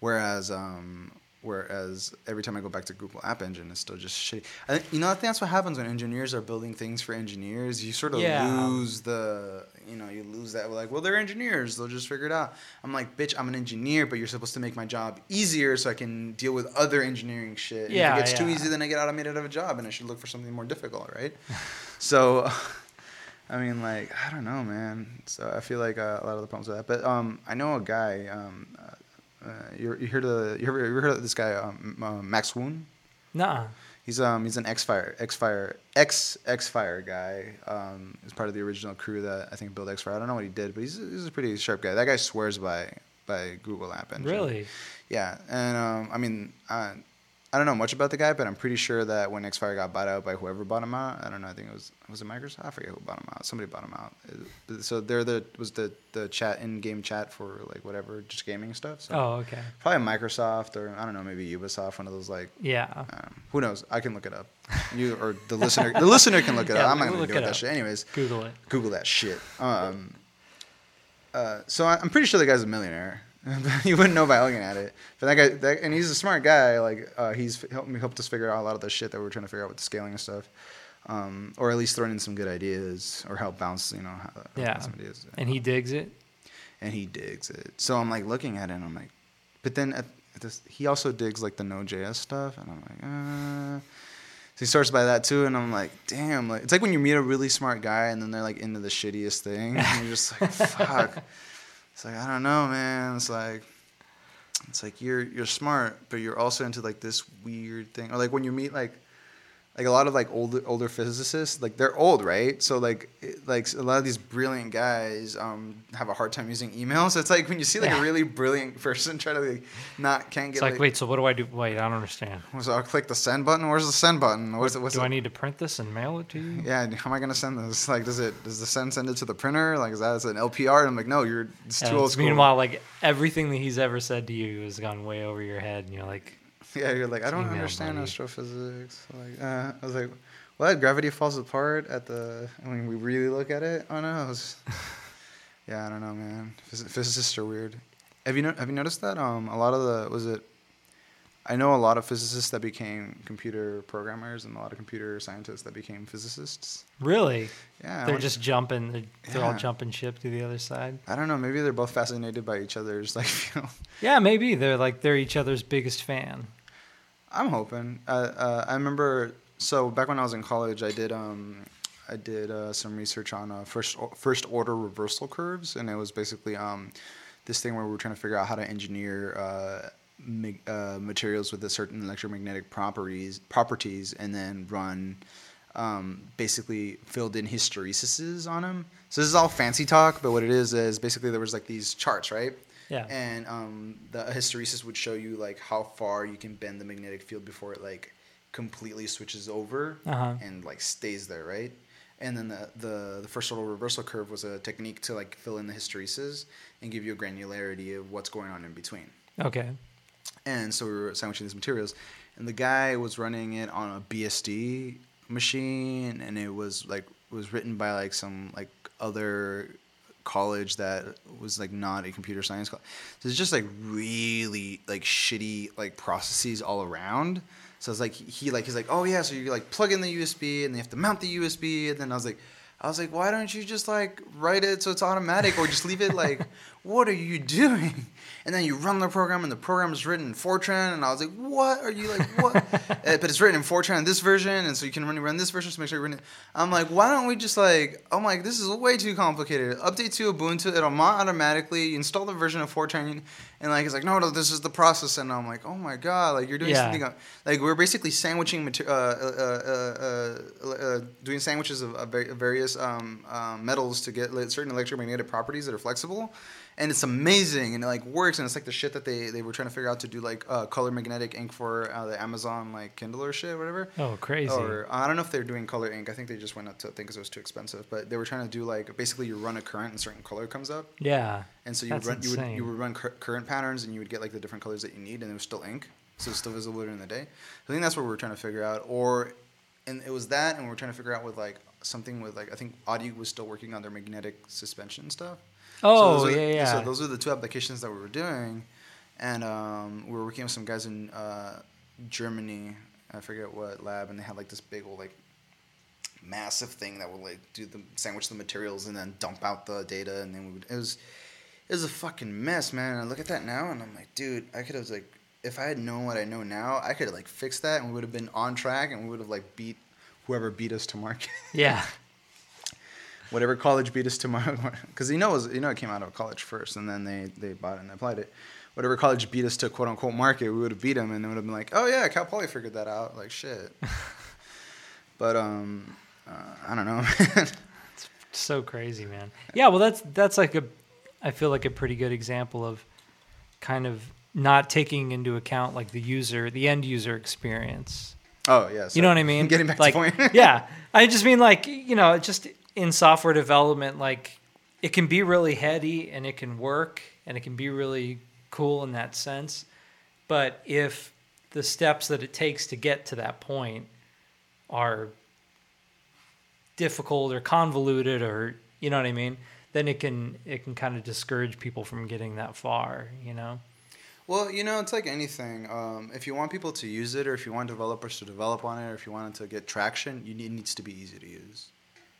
Whereas, um, whereas every time I go back to Google App Engine, it's still just shitty. I think, you know, I think that's what happens when engineers are building things for engineers. You sort of Yeah. lose the, you know, you lose that. Like, well, they're engineers; they'll just figure it out. I'm like, bitch, I'm an engineer, but you're supposed to make my job easier so I can deal with other engineering shit. And Yeah, if it gets too easy, then I get automated out of a job, and I should look for something more difficult, right? so. I mean, like, I don't know, man. So I feel like uh, a lot of the problems with that. But um, I know a guy. Um, uh, uh, you, you heard of you ever, you heard of this guy, um, uh, Max Woon? Nuh-uh. He's um he's an Xfire X Fire X Xfire guy. Um, he's part of the original crew that I think built Xfire. I don't know what he did, but he's he's a pretty sharp guy. That guy swears by by Google App Engine. Really? Yeah, and um, I mean, uh, I don't know much about the guy, but I'm pretty sure that when Xfire got bought out by whoever bought him out, I don't know. I think it was was it Microsoft. I forget who bought him out. Somebody bought him out. So they're the was the the chat in game chat for like whatever, just gaming stuff. So Oh, okay. probably Microsoft or I don't know, maybe Ubisoft, one of those like. Yeah. Um, who knows? I can look it up. You or the listener, the listener can look it Yeah, up. I'm not we'll gonna it that up. shit. Anyways, Google it. Google that shit. Um, uh, so I- I'm pretty sure the guy's a millionaire. you wouldn't know by looking at it. But that guy, that, and he's a smart guy. Like uh, he's helped me helped us figure out a lot of the shit that we are trying to figure out with the scaling and stuff, um, or at least throwing in some good ideas or help bounce, you know, how, help Yeah. some ideas. And he digs it. and he digs it. So I'm like looking at it, and I'm like, but then at, at this, he also digs like the Node.js stuff, and I'm like, uh. So he starts by that too, and I'm like, damn, like it's like when you meet a really smart guy, and then they're like into the shittiest thing, and you're just like, fuck. It's like I don't know, man. It's like, it's like you're you're smart, but you're also into like this weird thing, or like when you meet like like a lot of like older older physicists like they're old right so like like a lot of these brilliant guys um have a hard time using email so it's like when you see like Yeah. a really brilliant person try to like not can't get It's get like, wait, so what do I do? Wait, I don't understand. so i'll click the send button where's the send button what's, what's do the, I need to print this and mail it to you? yeah how am i gonna send this like does it does the send send it to the printer like is that an lpr and i'm like no you're it's too old it's- school Meanwhile, like everything that he's ever said to you has gone way over your head, and you're like, yeah you're like i don't Email, understand astrophysics like uh, i was like what gravity falls apart at the when we really look at it oh no it's- Yeah, I don't know, man. Phys- Physicists are weird. Have you no- have you noticed that? Um, a lot of the was it. I know a lot of physicists that became computer programmers, and a lot of computer scientists that became physicists. really? Yeah, they're just jumping. They're, they're all jumping ship to the other side. I don't know. Maybe they're both fascinated by each other's like field. Yeah, maybe they're like they're each other's biggest fan. I'm hoping. Uh, uh, I remember. So back when I was in college, I did. Um, I did uh, some research on uh, first first order reversal curves, and it was basically um, this thing where we were trying to figure out how to engineer uh, mig- uh, materials with a certain electromagnetic properties properties, and then run um, basically filled in hysteresis on them. So this is all fancy talk, but what it is is basically there was like these charts, right? Yeah. And um, the hysteresis would show you like how far you can bend the magnetic field before it like completely switches over Uh-huh. and like stays there, right? And then the, the the first order reversal curve was a technique to like fill in the hysteresis and give you a granularity of what's going on in between. Okay. And so we were sandwiching these materials, and the guy was running it on a BSD machine, and it was like was written by like some like other college that was like not a computer science college. So it's just like really like shitty like processes all around. So it's like he like he's like, oh yeah, so you like plug in the USB and they have to mount the USB, and then I was like. I was like, why don't you just like write it so it's automatic or just leave it like, what are you doing? And then you run the program and the program is written in Fortran. And I was like, what are you like, what? Uh, but it's written in Fortran in this version. And so you can run, run this version to make sure you're running. I'm like, why don't we just like, I'm like, this is way too complicated. Update to Ubuntu, it'll mount automatically. You install the version of Fortran. And like, it's like, no, no, this is the process. And I'm like, oh my God, like you're doing Yeah. something. Like we're basically sandwiching, mater- uh, uh, uh, uh, uh, doing sandwiches of, of various um, metals to get certain electromagnetic properties that are flexible, and it's amazing and it like works and it's like the shit that they, they were trying to figure out to do like uh, color magnetic ink for uh, the Amazon like Kindle or shit whatever. Oh, crazy. Or I don't know if they're doing color ink. I think they just went up to think because it was too expensive. But they were trying to do like basically you run a current and a certain color comes up. yeah. And so you would run you would, you would run cur- current patterns and you would get like the different colors that you need and it was still ink, so it's still visible during the day. I think that's what we were trying to figure out. Or and it was that, and we were trying to figure out with like something with like I think Audi was still working on their magnetic suspension stuff. So Oh, are- yeah, yeah. So those were the two applications that we were doing, and um, we were working with some guys in uh, Germany. I forget what lab, and they had like this big old like massive thing that would like do the sandwich the materials and then dump out the data, and then we would. It was it was a fucking mess, man. And I look at that now, and I'm like, dude, I could have like, if I had known what I know now, I could have like fixed that, and we would have been on track, and we would have like beat whoever beat us to market. Yeah. whatever college beat us to market, because you know it was, you know it came out of college first, and then they they bought it and applied it. Whatever college beat us to quote unquote market, we would have beat them, and it would have been like, oh yeah, Cal Poly figured that out, like shit. but um, uh, I don't know. Man. it's so crazy, man. Yeah, well, that's that's like a, I feel like a pretty good example of, kind of not taking into account like the user, the end user experience. oh yeah, You know what I mean? Getting back like, to the point. yeah, I just mean like you know, just in software development, like it can be really heady and it can work and it can be really cool in that sense, but if the steps that it takes to get to that point are difficult or convoluted or you know what I mean, then it can it can kind of discourage people from getting that far. You know? Well, you know, it's like anything. Um, if you want people to use it, or if you want developers to develop on it, or if you want it to get traction, you need, it needs to be easy to use.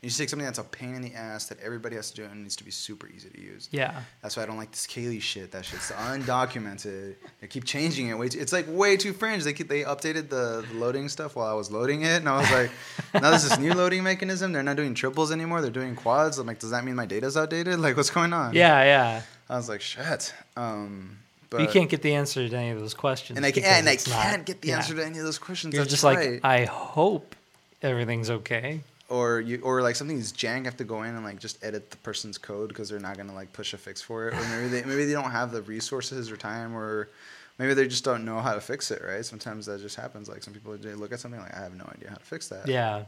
You just take something that's a pain in the ass that everybody has to do, and it needs to be super easy to use. Yeah. That's why I don't like this Cayley shit. That shit's undocumented. They keep changing it. Way too, it's like way too fringe. They keep they updated the, the loading stuff while I was loading it, and I was like, now there's this new loading mechanism. They're not doing triples anymore. They're doing quads. I'm like, does that mean my data's outdated? Like, what's going on? Yeah, yeah. I was like, shit. Um, But you can't get the answer to any of those questions. and I can't, and I it's not- can't get the yeah. answer to any of those questions. You're That's just right. like, I hope everything's okay. Or you, or like something's jank. I have to go in and like just edit the person's code because they're not gonna like push a fix for it, or maybe they maybe they don't have the resources or time, or maybe they just don't know how to fix it. Right? Sometimes that just happens. Like some people they look at something like I have no idea how to fix that. Yeah.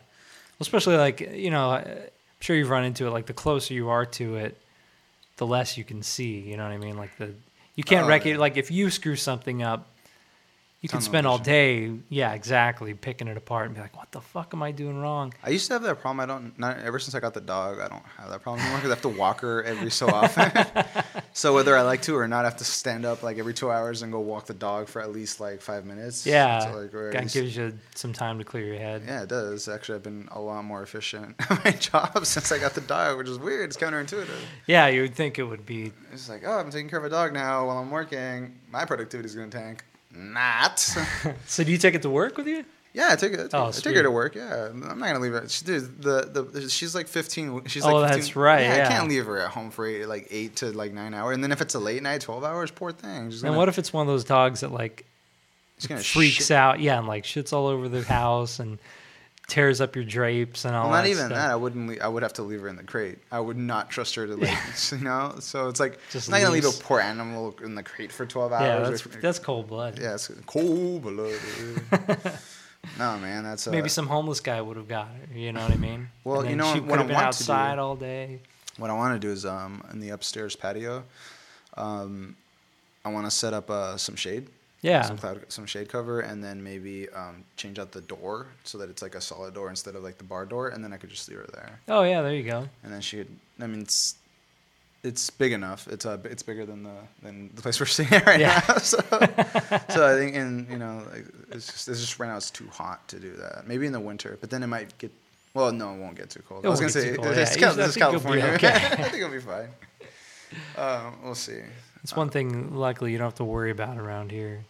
Especially like, you know, I'm sure you've run into it. Like the closer you are to it, the less you can see. You know what I mean? Like the, you can't Oh, recognize, yeah. like if you screw something up, you can spend all day, yeah, exactly, picking it apart and be like, what the fuck am I doing wrong? I used to have that problem. I don't. Not ever since I got the dog, I don't have that problem anymore because I have to walk her every so often. so whether I like to or not, I have to stand up like every two hours and go walk the dog for at least like five minutes. Yeah. So, like, or That least- gives you some time to clear your head. Yeah, it does. Actually, I've been a lot more efficient at my job since I got the dog, which is weird. It's counterintuitive. Yeah, you would think it would be. It's like, oh, I'm taking care of a dog now while I'm working. My productivity is going to tank. Not. So do you take it to work with you? Yeah, I take it. I took, Oh, I took her to work. Yeah, I'm not gonna leave her. She, dude, the the she's like 15. She's Oh, like 15, that's right, Yeah, yeah. I can't leave her at home for eight, like eight to like nine hours. And then if it's a late night, 12 hours, poor thing. She's And gonna, what if it's one of those dogs that like freaks shit. out? Yeah, and like shits all over the house and tears up your drapes and all that. Well, not that even stuff. that. I wouldn't. Le- I would have to leave her in the crate. I would not trust her to like, you know. So it's like Just I'm not gonna leave a poor animal in the crate for 12 hours. Yeah, or- that's that's cold blood. yeah, it's cold blood. no, man, that's uh, Maybe some homeless guy would have got her. You know what I mean? Well, you know she what could I been want to do? outside all day. What I want to do is um in the upstairs patio, um, I want to set up uh some shade. Yeah. Some cloud, some shade cover, and then maybe um, change out the door so that it's like a solid door instead of like the bar door, and then I could just leave her there. Oh yeah, there you go. And then she, would I mean, it's it's big enough. It's uh, it's bigger than the than the place we're at right Yeah. now. So, so I think, and you know, like, it's just it's just right now it's too hot to do that. Maybe in the winter, but then it might get. Well, no, it won't get too cold. It I was gonna say cold, it's, yeah. Cal- I this is think you'll be California. okay. I think it'll be fine. Um, we'll see. It's one thing. Luckily, you don't have to worry about around here.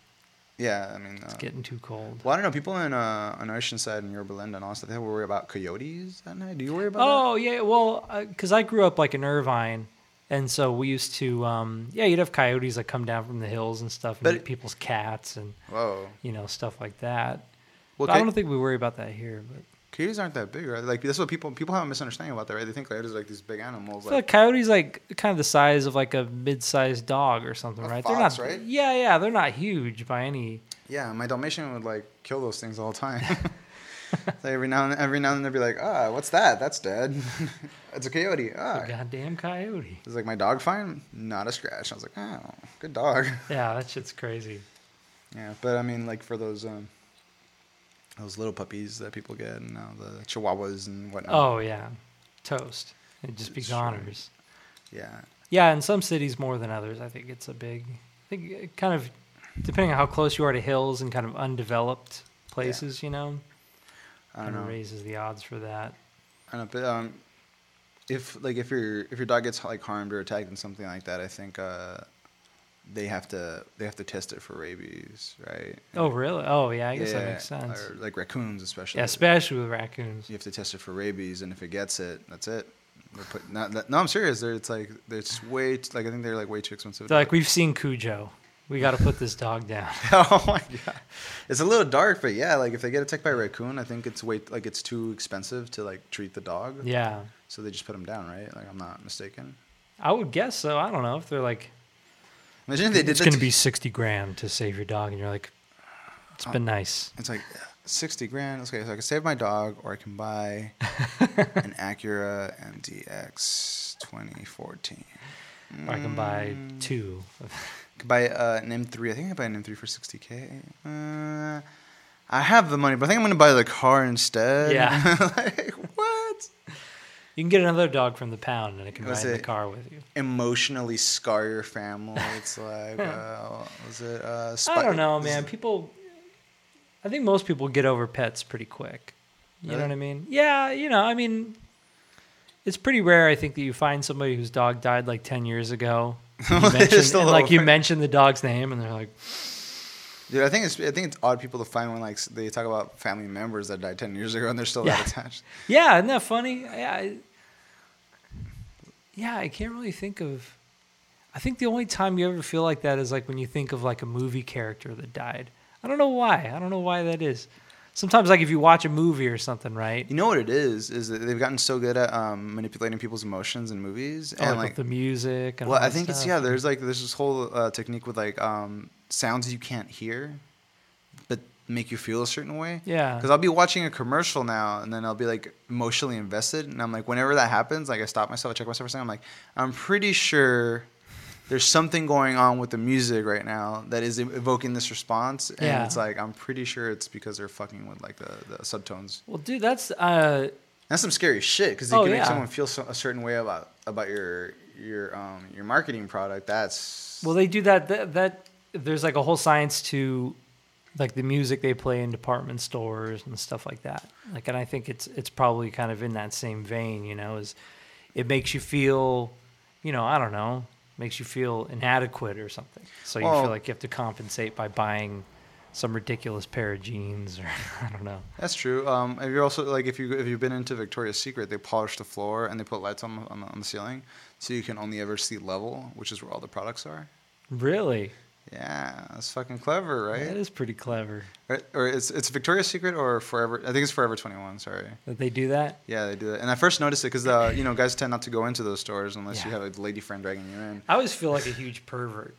Yeah, I mean, uh, It's getting too cold. well, I don't know. People in uh, on Oceanside and Yorba Linda and all that stuff, they worry about coyotes at night. Do you worry about Oh yeah, well, because I grew up like in Irvine, and so we used to, um, yeah, you'd have coyotes that come down from the hills and stuff, and But eat it- people's cats and? Whoa. you know stuff like that. Well, I don't think we worry about that here. But coyotes aren't that big, right? Like that's what people people have a misunderstanding about that, right? They think coyotes are like these big animals. Like, like coyotes like kind of the size of like a mid-sized dog or something, right? fox, they're not, right? Yeah, yeah, they're not huge by any. yeah, my Dalmatian would like kill those things all the time. so every now and every now and then they'd be like, ah, what's that? That's dead. it's a coyote. Ah. A goddamn coyote. It's like my dog fine, not a scratch. I was like, oh, good dog. Yeah, that shit's crazy. Yeah, but I mean, like for those um, those little puppies that people get, and now the chihuahuas and whatnot. Oh yeah, toast. It'd just be It's true. yeah, Yeah, in some cities more than others. I think it's a big. I think it kind of depending on how close you are to hills and kind of undeveloped places, you know, I don't kind know. of raises the odds for that. I don't know, but um, if like if your if your dog gets like harmed or attacked and something like that, I think uh, they have to they have to test it for rabies, right? Oh really? Oh yeah, I guess that makes sense. Or like raccoons, especially. Yeah, especially with raccoons. you have to test it for rabies, and if it gets it, that's it. Put, not, that, no, I'm serious. They're, it's like it's way t- like I think they're like way too expensive. They're like we've seen Cujo. We got to put this dog down. oh my god, it's a little dark, but yeah, like if they get attacked by a raccoon, I think it's way like it's too expensive to like treat the dog. Yeah, So they just put them down, right? Like I'm not mistaken. I would guess so. I don't know if they're like Imagine they did it's going to to- be sixty grand to save your dog, and you're like, it's been nice. It's like sixty grand. Okay, so I can save my dog, or I can buy an Acura MDX 2014. Or I can buy Mm. two. I could buy uh, an M3. I think I buy an M3 for 60k. Uh, I have the money, but I think I'm gonna buy the car instead. Yeah. like what? You can get another dog from the pound, and it can Was ride in the car with you. Emotionally scar your family. It's like, uh, was it? Uh, I Spi- don't know, man. People, I think most people get over pets pretty quick. You know what I mean? Yeah, you know, I mean, it's pretty rare. I think that you find somebody whose dog died like ten years ago. You They're mention, still and, like you over it. mention the dog's name, and they're like, Dude, I think it's I think it's odd people to find when like they talk about family members that died ten years ago and they're still Yeah. that attached. "Yeah, isn't that funny?" Yeah, I, yeah, I can't really think of. I think the only time you ever feel like that is like when you think of like a movie character that died. I don't know why. I don't know why that is. Sometimes, like if you watch a movie or something, right? You know what it is? Is that they've gotten so good at um, manipulating people's emotions in movies, Or, and like, like, the music. And well, I think it's yeah. There's like there's this whole uh, technique with like um, sounds you can't hear, make you feel a certain way. Yeah. Because I'll be watching a commercial now, and then I'll be like emotionally invested, and I'm like, whenever that happens, like I stop myself, I check myself for a second. I'm like, I'm pretty sure there's something going on with the music right now that is evoking this response, and Yeah. it's like I'm pretty sure it's because they're fucking with like the, the subtones. Well, dude, that's uh, That's some scary shit because you Oh, can make yeah. someone feel so, a certain way about about your your um your marketing product. That's well, they do that, that. That there's like a whole science to, like the music they play in department stores and stuff like that. Like, and I think it's it's probably kind of in that same vein. You know, is it makes you feel, you know, I don't know, makes you feel inadequate or something. So you Well- feel like you have to compensate by buying some ridiculous pair of jeans, or I don't know. That's true. Um, if you're also like if you if you've been into Victoria's Secret, they polish the floor and they put lights on on the, on the ceiling, so you can only ever see level, which is where all the products are. Really, Yeah, that's fucking clever, right? that is pretty clever Right? Or it's it's Victoria's Secret or Forever. I think it's Forever 21. Sorry. that they do that. Yeah, they do that. And I first noticed it because uh, you know guys tend not to go into those stores unless you have a lady friend dragging you in. I always feel like a huge pervert.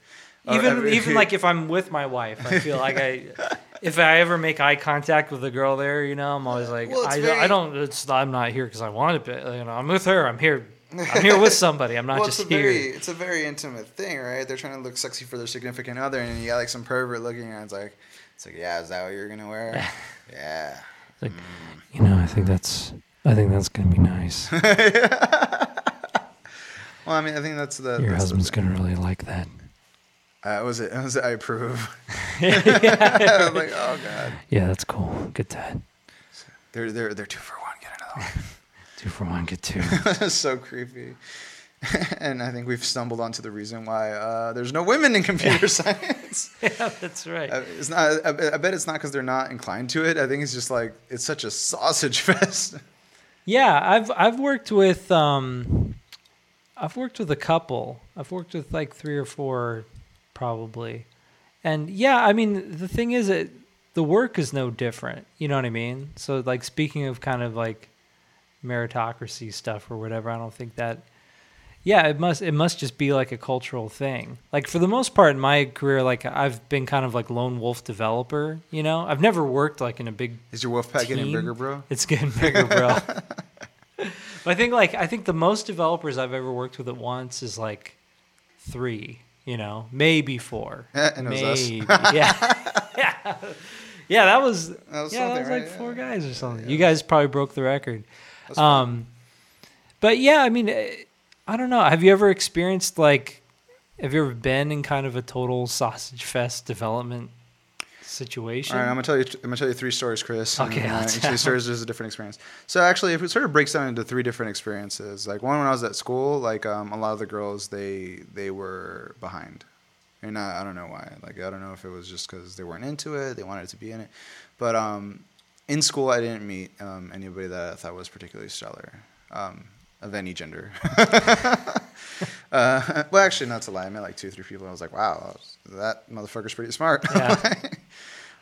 Oh, Even even like if I'm with my wife, I feel like I if I ever make eye contact with a girl there, you know, I'm always like Well, I, very- I don't it's I'm not here because I want to be, you know, I'm with her. I'm here I'm here with somebody. I'm not well, just it's a here. very it's a very intimate thing, right? They're trying to look sexy for their significant other, and you got like some pervert looking, and it's like, it's like, yeah, is that what you're gonna wear? yeah. It's Like, you know, I think that's I think that's gonna be nice. Well, I mean, I think that's the Your that's husband's the, gonna really like that. Uh, was it? Was it? I approve. I was like, oh god, Yeah, that's cool. Get that. they're they're they're two for one. Get another Two for one, get two. So creepy. and I think we've stumbled onto the reason why uh, there's no women in computer science. yeah, that's right. Uh, It's not. I, I bet it's not because they're not inclined to it. I think it's just like it's such a sausage fest. Yeah, I've I've worked with um, I've worked with a couple. I've worked with like three or four, probably, and yeah, I mean the thing is that the work is no different. You know what I mean? So like speaking of kind of like meritocracy stuff or whatever, I don't think that. Yeah, it must it must just be like a cultural thing. Like for the most part in my career, like I've been kind of like lone wolf developer. You know, I've never worked like in a big Is your wolf pack getting bigger, bro? it's getting bigger, bro. but I think like I think the most developers I've ever worked with at once is like three. You know, maybe four. Yeah, and it was us. maybe. yeah, yeah, yeah. That was, That was yeah, that was like right? four Yeah. guys or something. You guys probably broke the record. Um, but yeah, I mean, I don't know. Have you ever experienced like, have you ever been in kind of a total sausage fest development situation? All right, I'm gonna tell you. I'm gonna tell you three stories, Chris. Okay, And, uh, each of these stories is a different experience. So actually, if it sort of breaks down into three different experiences, like one when I was at school, like um, a lot of the girls they they were behind, and I, I don't know why. Like I don't know if it was just because they weren't into it, they wanted to be in it, but um, in school I didn't meet um, anybody that I thought was particularly stellar. Um, of any gender. uh, well, actually, not to lie, I met like two, three people. And I was like, wow, that motherfucker's pretty smart. Yeah.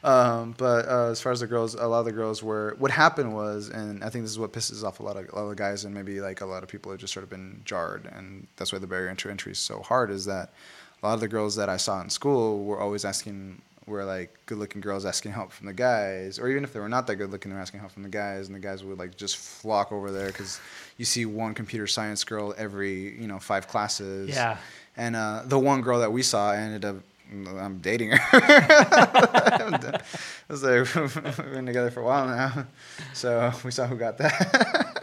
Um, but uh, as far as the girls, a lot of the girls were. What happened was, and I think this is what pisses off a lot of a lot of guys, and maybe like a lot of people have just sort of been jarred, and that's why the barrier to entry is so hard. Is that a lot of the girls that I saw in school were always asking, were like good-looking girls asking help from the guys, or even if they were not that good-looking, they're asking help from the guys, and the guys would like just flock over there because you see one computer science girl every you know five classes. Yeah. And uh, the one girl that we saw ended up, I'm dating her. I was like, we've been together for a while now. So we saw who got that.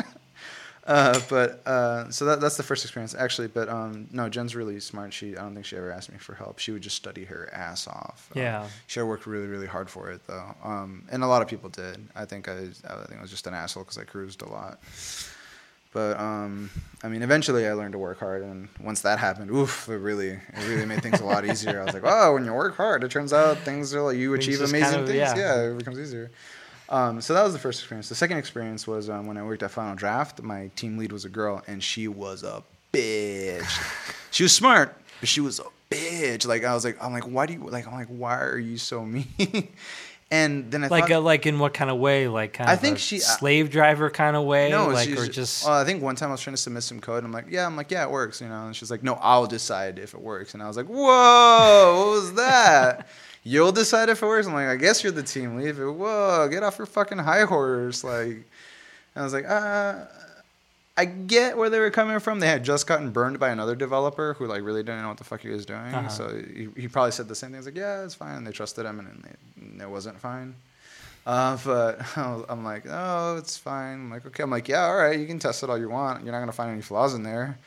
uh, but uh, so that, that's the first experience, actually. But um, no, Jen's really smart. She, I don't think she ever asked me for help. She would just study her ass off. Um, Yeah. she worked really, really hard for it, though. Um, and a lot of people did. I think I, I think I was just an asshole because I cruised a lot. But um, I mean, eventually I learned to work hard, and once that happened, oof, it really, it really made things a lot easier. I was like, oh, when you work hard, it turns out things are like you achieve amazing kind of- things. yeah. Yeah. it becomes easier. Um, so that was the first experience. The second experience was um, when I worked at Final Draft. My team lead was a girl, and she was a bitch. she was smart, but she was a bitch. Like I was like, I'm like, why do you like? I'm like, why are you so mean? and then I like thought, uh, like in what kind of way? Like kind I of think a she- uh, slave driver kind of way? No, like she's or just Well, I think one time I was trying to submit some code. And I'm like, yeah, I'm like, yeah, it works, you know. And she's like, no, I'll decide if it works. And I was like, whoa, what was that? You'll decide if it works. I'm like, I guess you're the team lead. But whoa, get off your fucking high horse. Like, and I was like, uh, I get where they were coming from. They had just gotten burned by another developer who like really didn't know what the fuck he was doing. Uh-huh. So he, he probably said the same thing. He's like, yeah, it's fine. And they trusted him, and, then they, it wasn't fine. Uh, but I'm like, oh, it's fine. I'm like, okay. I'm like, yeah, all right. You can test it all you want. You're not gonna find any flaws in there,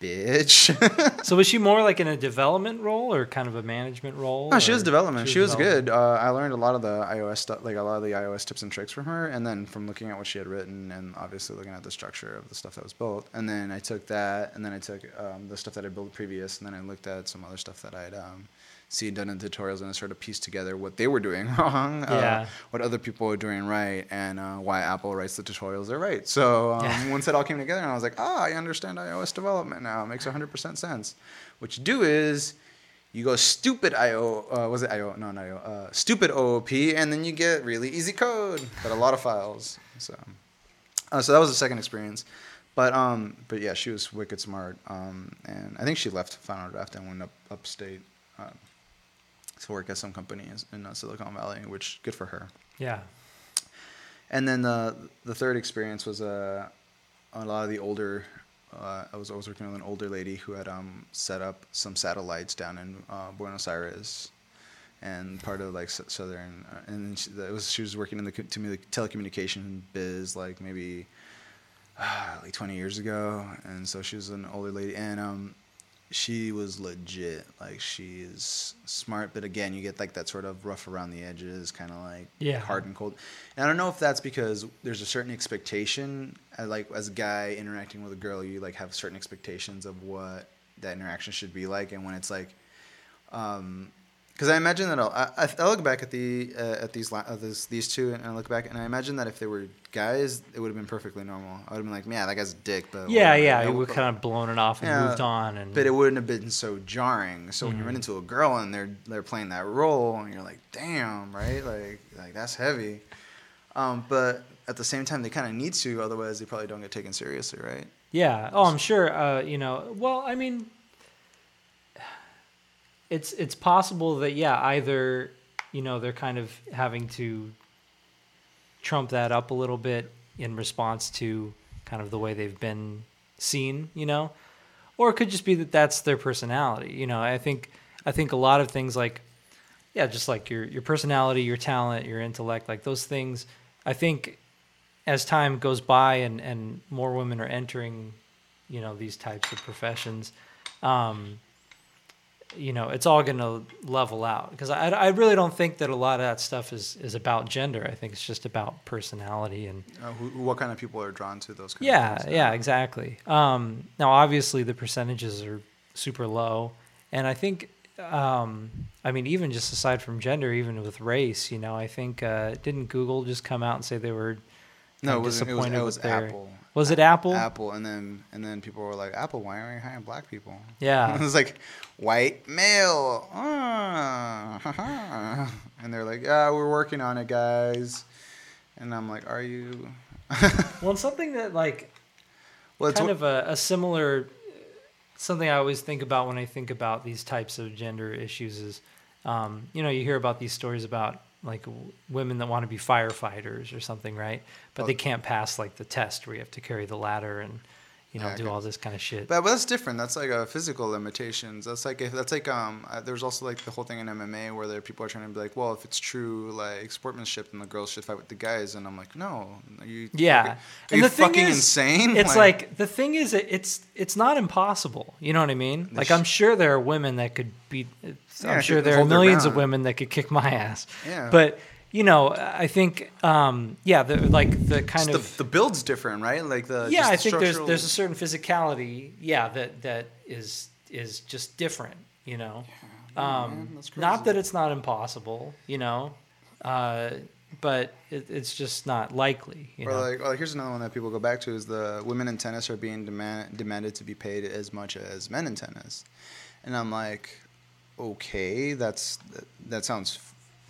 bitch. so was she more like in a development role or kind of a management role? no, she was development. She was, development? good. Uh, I learned a lot of the iOS stuff, like a lot of the iOS tips and tricks from her, and then from looking at what she had written, and obviously looking at the structure of the stuff that was built. And then I took that, and then I took um, the stuff that I built previous, and then I looked at some other stuff that I'd um, see it done in tutorials and I started to piece together what they were doing wrong, uh, what other people were doing right, and uh, why Apple writes the tutorials they're right. So um, Yeah. once it all came together, and I was like, ah, I understand iOS development now. It makes 100% sense. What you do is you go stupid IO, uh, was it IO? No, not IO. Uh, stupid OOP, and then you get really easy code, but a lot of files. So, uh, so that was the second experience. But um, but yeah, she was wicked smart. Um, and I think she left Final Draft and went up upstate um, to work at some company in uh, Silicon Valley, which good for her. Yeah. And then the the third experience was uh, a lot of the older. Uh, I was always working with an older lady who had um, set up some satellites down in uh, Buenos Aires, and part of like southern. Uh, and then she, was she was working in the to telecommunication biz, like maybe like 20 years ago. And so she was an older lady, and um, she was legit. Like she is smart, but again, you get like that sort of rough around the edges, kind of like Yeah. hard and cold. And I don't know if that's because there's a certain expectation, uh, like as a guy interacting with a girl, you like have certain expectations of what that interaction should be like, and when it's like, um, because I imagine that I'll, I, I look back at the uh, at these, uh, this, these two and I look back and I imagine that if they were guys, it would have been perfectly normal. I would have been like, yeah, that guy's a dick, but Yeah, whatever." yeah. You We kind of blown it off and Yeah, moved on, and but it wouldn't have been so jarring. So when you run into a girl and they're they're playing that role, and you're like, damn, right? Like like that's heavy. Um, but at the same time, they kind of need to, otherwise they probably don't get taken seriously, right? Yeah. Oh, I'm sure. Uh, you know. Well, I mean, it's it's possible that yeah, either you know they're kind of having to trump that up a little bit in response to kind of the way they've been seen, you know, or it could just be that that's their personality. You know, I think I think a lot of things like yeah, just like your your personality, your talent, your intellect, like those things. I think as time goes by and and more women are entering, you know, these types of professions, um, you know, it's all going to level out because I I really don't think that a lot of that stuff is is about gender. I think it's just about personality and Uh, who, what kind of people are drawn to those? Kind yeah, of things? yeah, exactly. Um, now, obviously, the percentages are super low, and I think, um, I mean, even just aside from gender, even with race, you know, I think uh, didn't Google just come out and say they were No, it kinda was it was, disappointed it with was their- Apple. Was it Apple? Apple, and then and then people were like, Apple, why aren't you hiring black people? Yeah. it was like white male, ah, and they're like, yeah, we're working on it, guys. And I'm like, are you? Well, something that like well, it's kind what- of a, a similar something I always think about when I think about these types of gender issues is, um, you know, you hear about these stories about like w- women that want to be firefighters or something, right? But Oh. they can't pass like the test where you have to carry the ladder and you know do all this kind of shit. But, but that's different. That's like a physical limitations. That's like if that's like um. Uh, there's also like the whole thing in MMA where there people are trying to be like, well, if it's true like sportsmanship, then the girls should fight with the guys. And I'm like, no, are you Yeah, fucking, are and you the thing fucking is, insane? It's like, the thing is, it's it's not impossible. You know what I mean? Like sh- I'm sure there are women that could beat. It's- Yeah, I'm sure there are millions of women that could kick my ass. Yeah. But you know, I think, um, yeah, the like the kind Just of the, the build's different, right? Like the yeah, I the think there's structural- there's a certain physicality, yeah, that that is is just different. You know, man, um, that's not that it's not impossible. You know, uh, but it, it's just not likely. You or know, like, oh, here's another one that people go back to is the women in tennis are being demand, demanded to be paid as much as men in tennis, and I'm like, okay, that's that sounds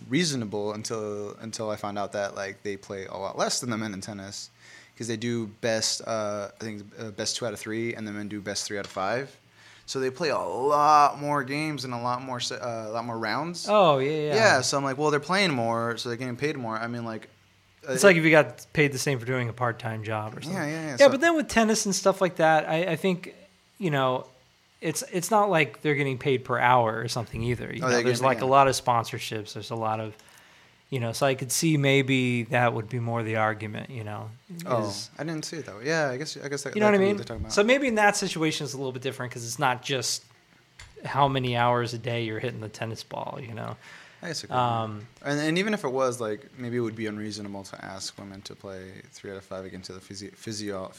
reasonable until until I found out that like they play a lot less than the men in tennis because they do best uh, I think uh, best two out of three and the men do best three out of five. So they play a lot more games and a lot more uh, a lot more rounds. oh yeah, yeah, yeah. So I'm like, well, they're playing more, so they're getting paid more. I mean, like, uh, It's like if you got paid the same for doing a part time job or something. Yeah, yeah, yeah. Yeah, So- but then with tennis and stuff like that, I, I think, you know, it's it's not like they're getting paid per hour or something either. You Oh, know, there's like yeah. a lot of sponsorships. There's a lot of, you know, so I could see maybe that would be more the argument. You know, Oh, is- I didn't see it though. Yeah, I guess I guess that, you know what I mean? they're talking about. So maybe in that situation it's a little bit different because it's not just how many hours a day you're hitting the tennis ball. You know, I guess um, and, and even if it was like maybe it would be unreasonable to ask women to play three out of five against the physio, physio,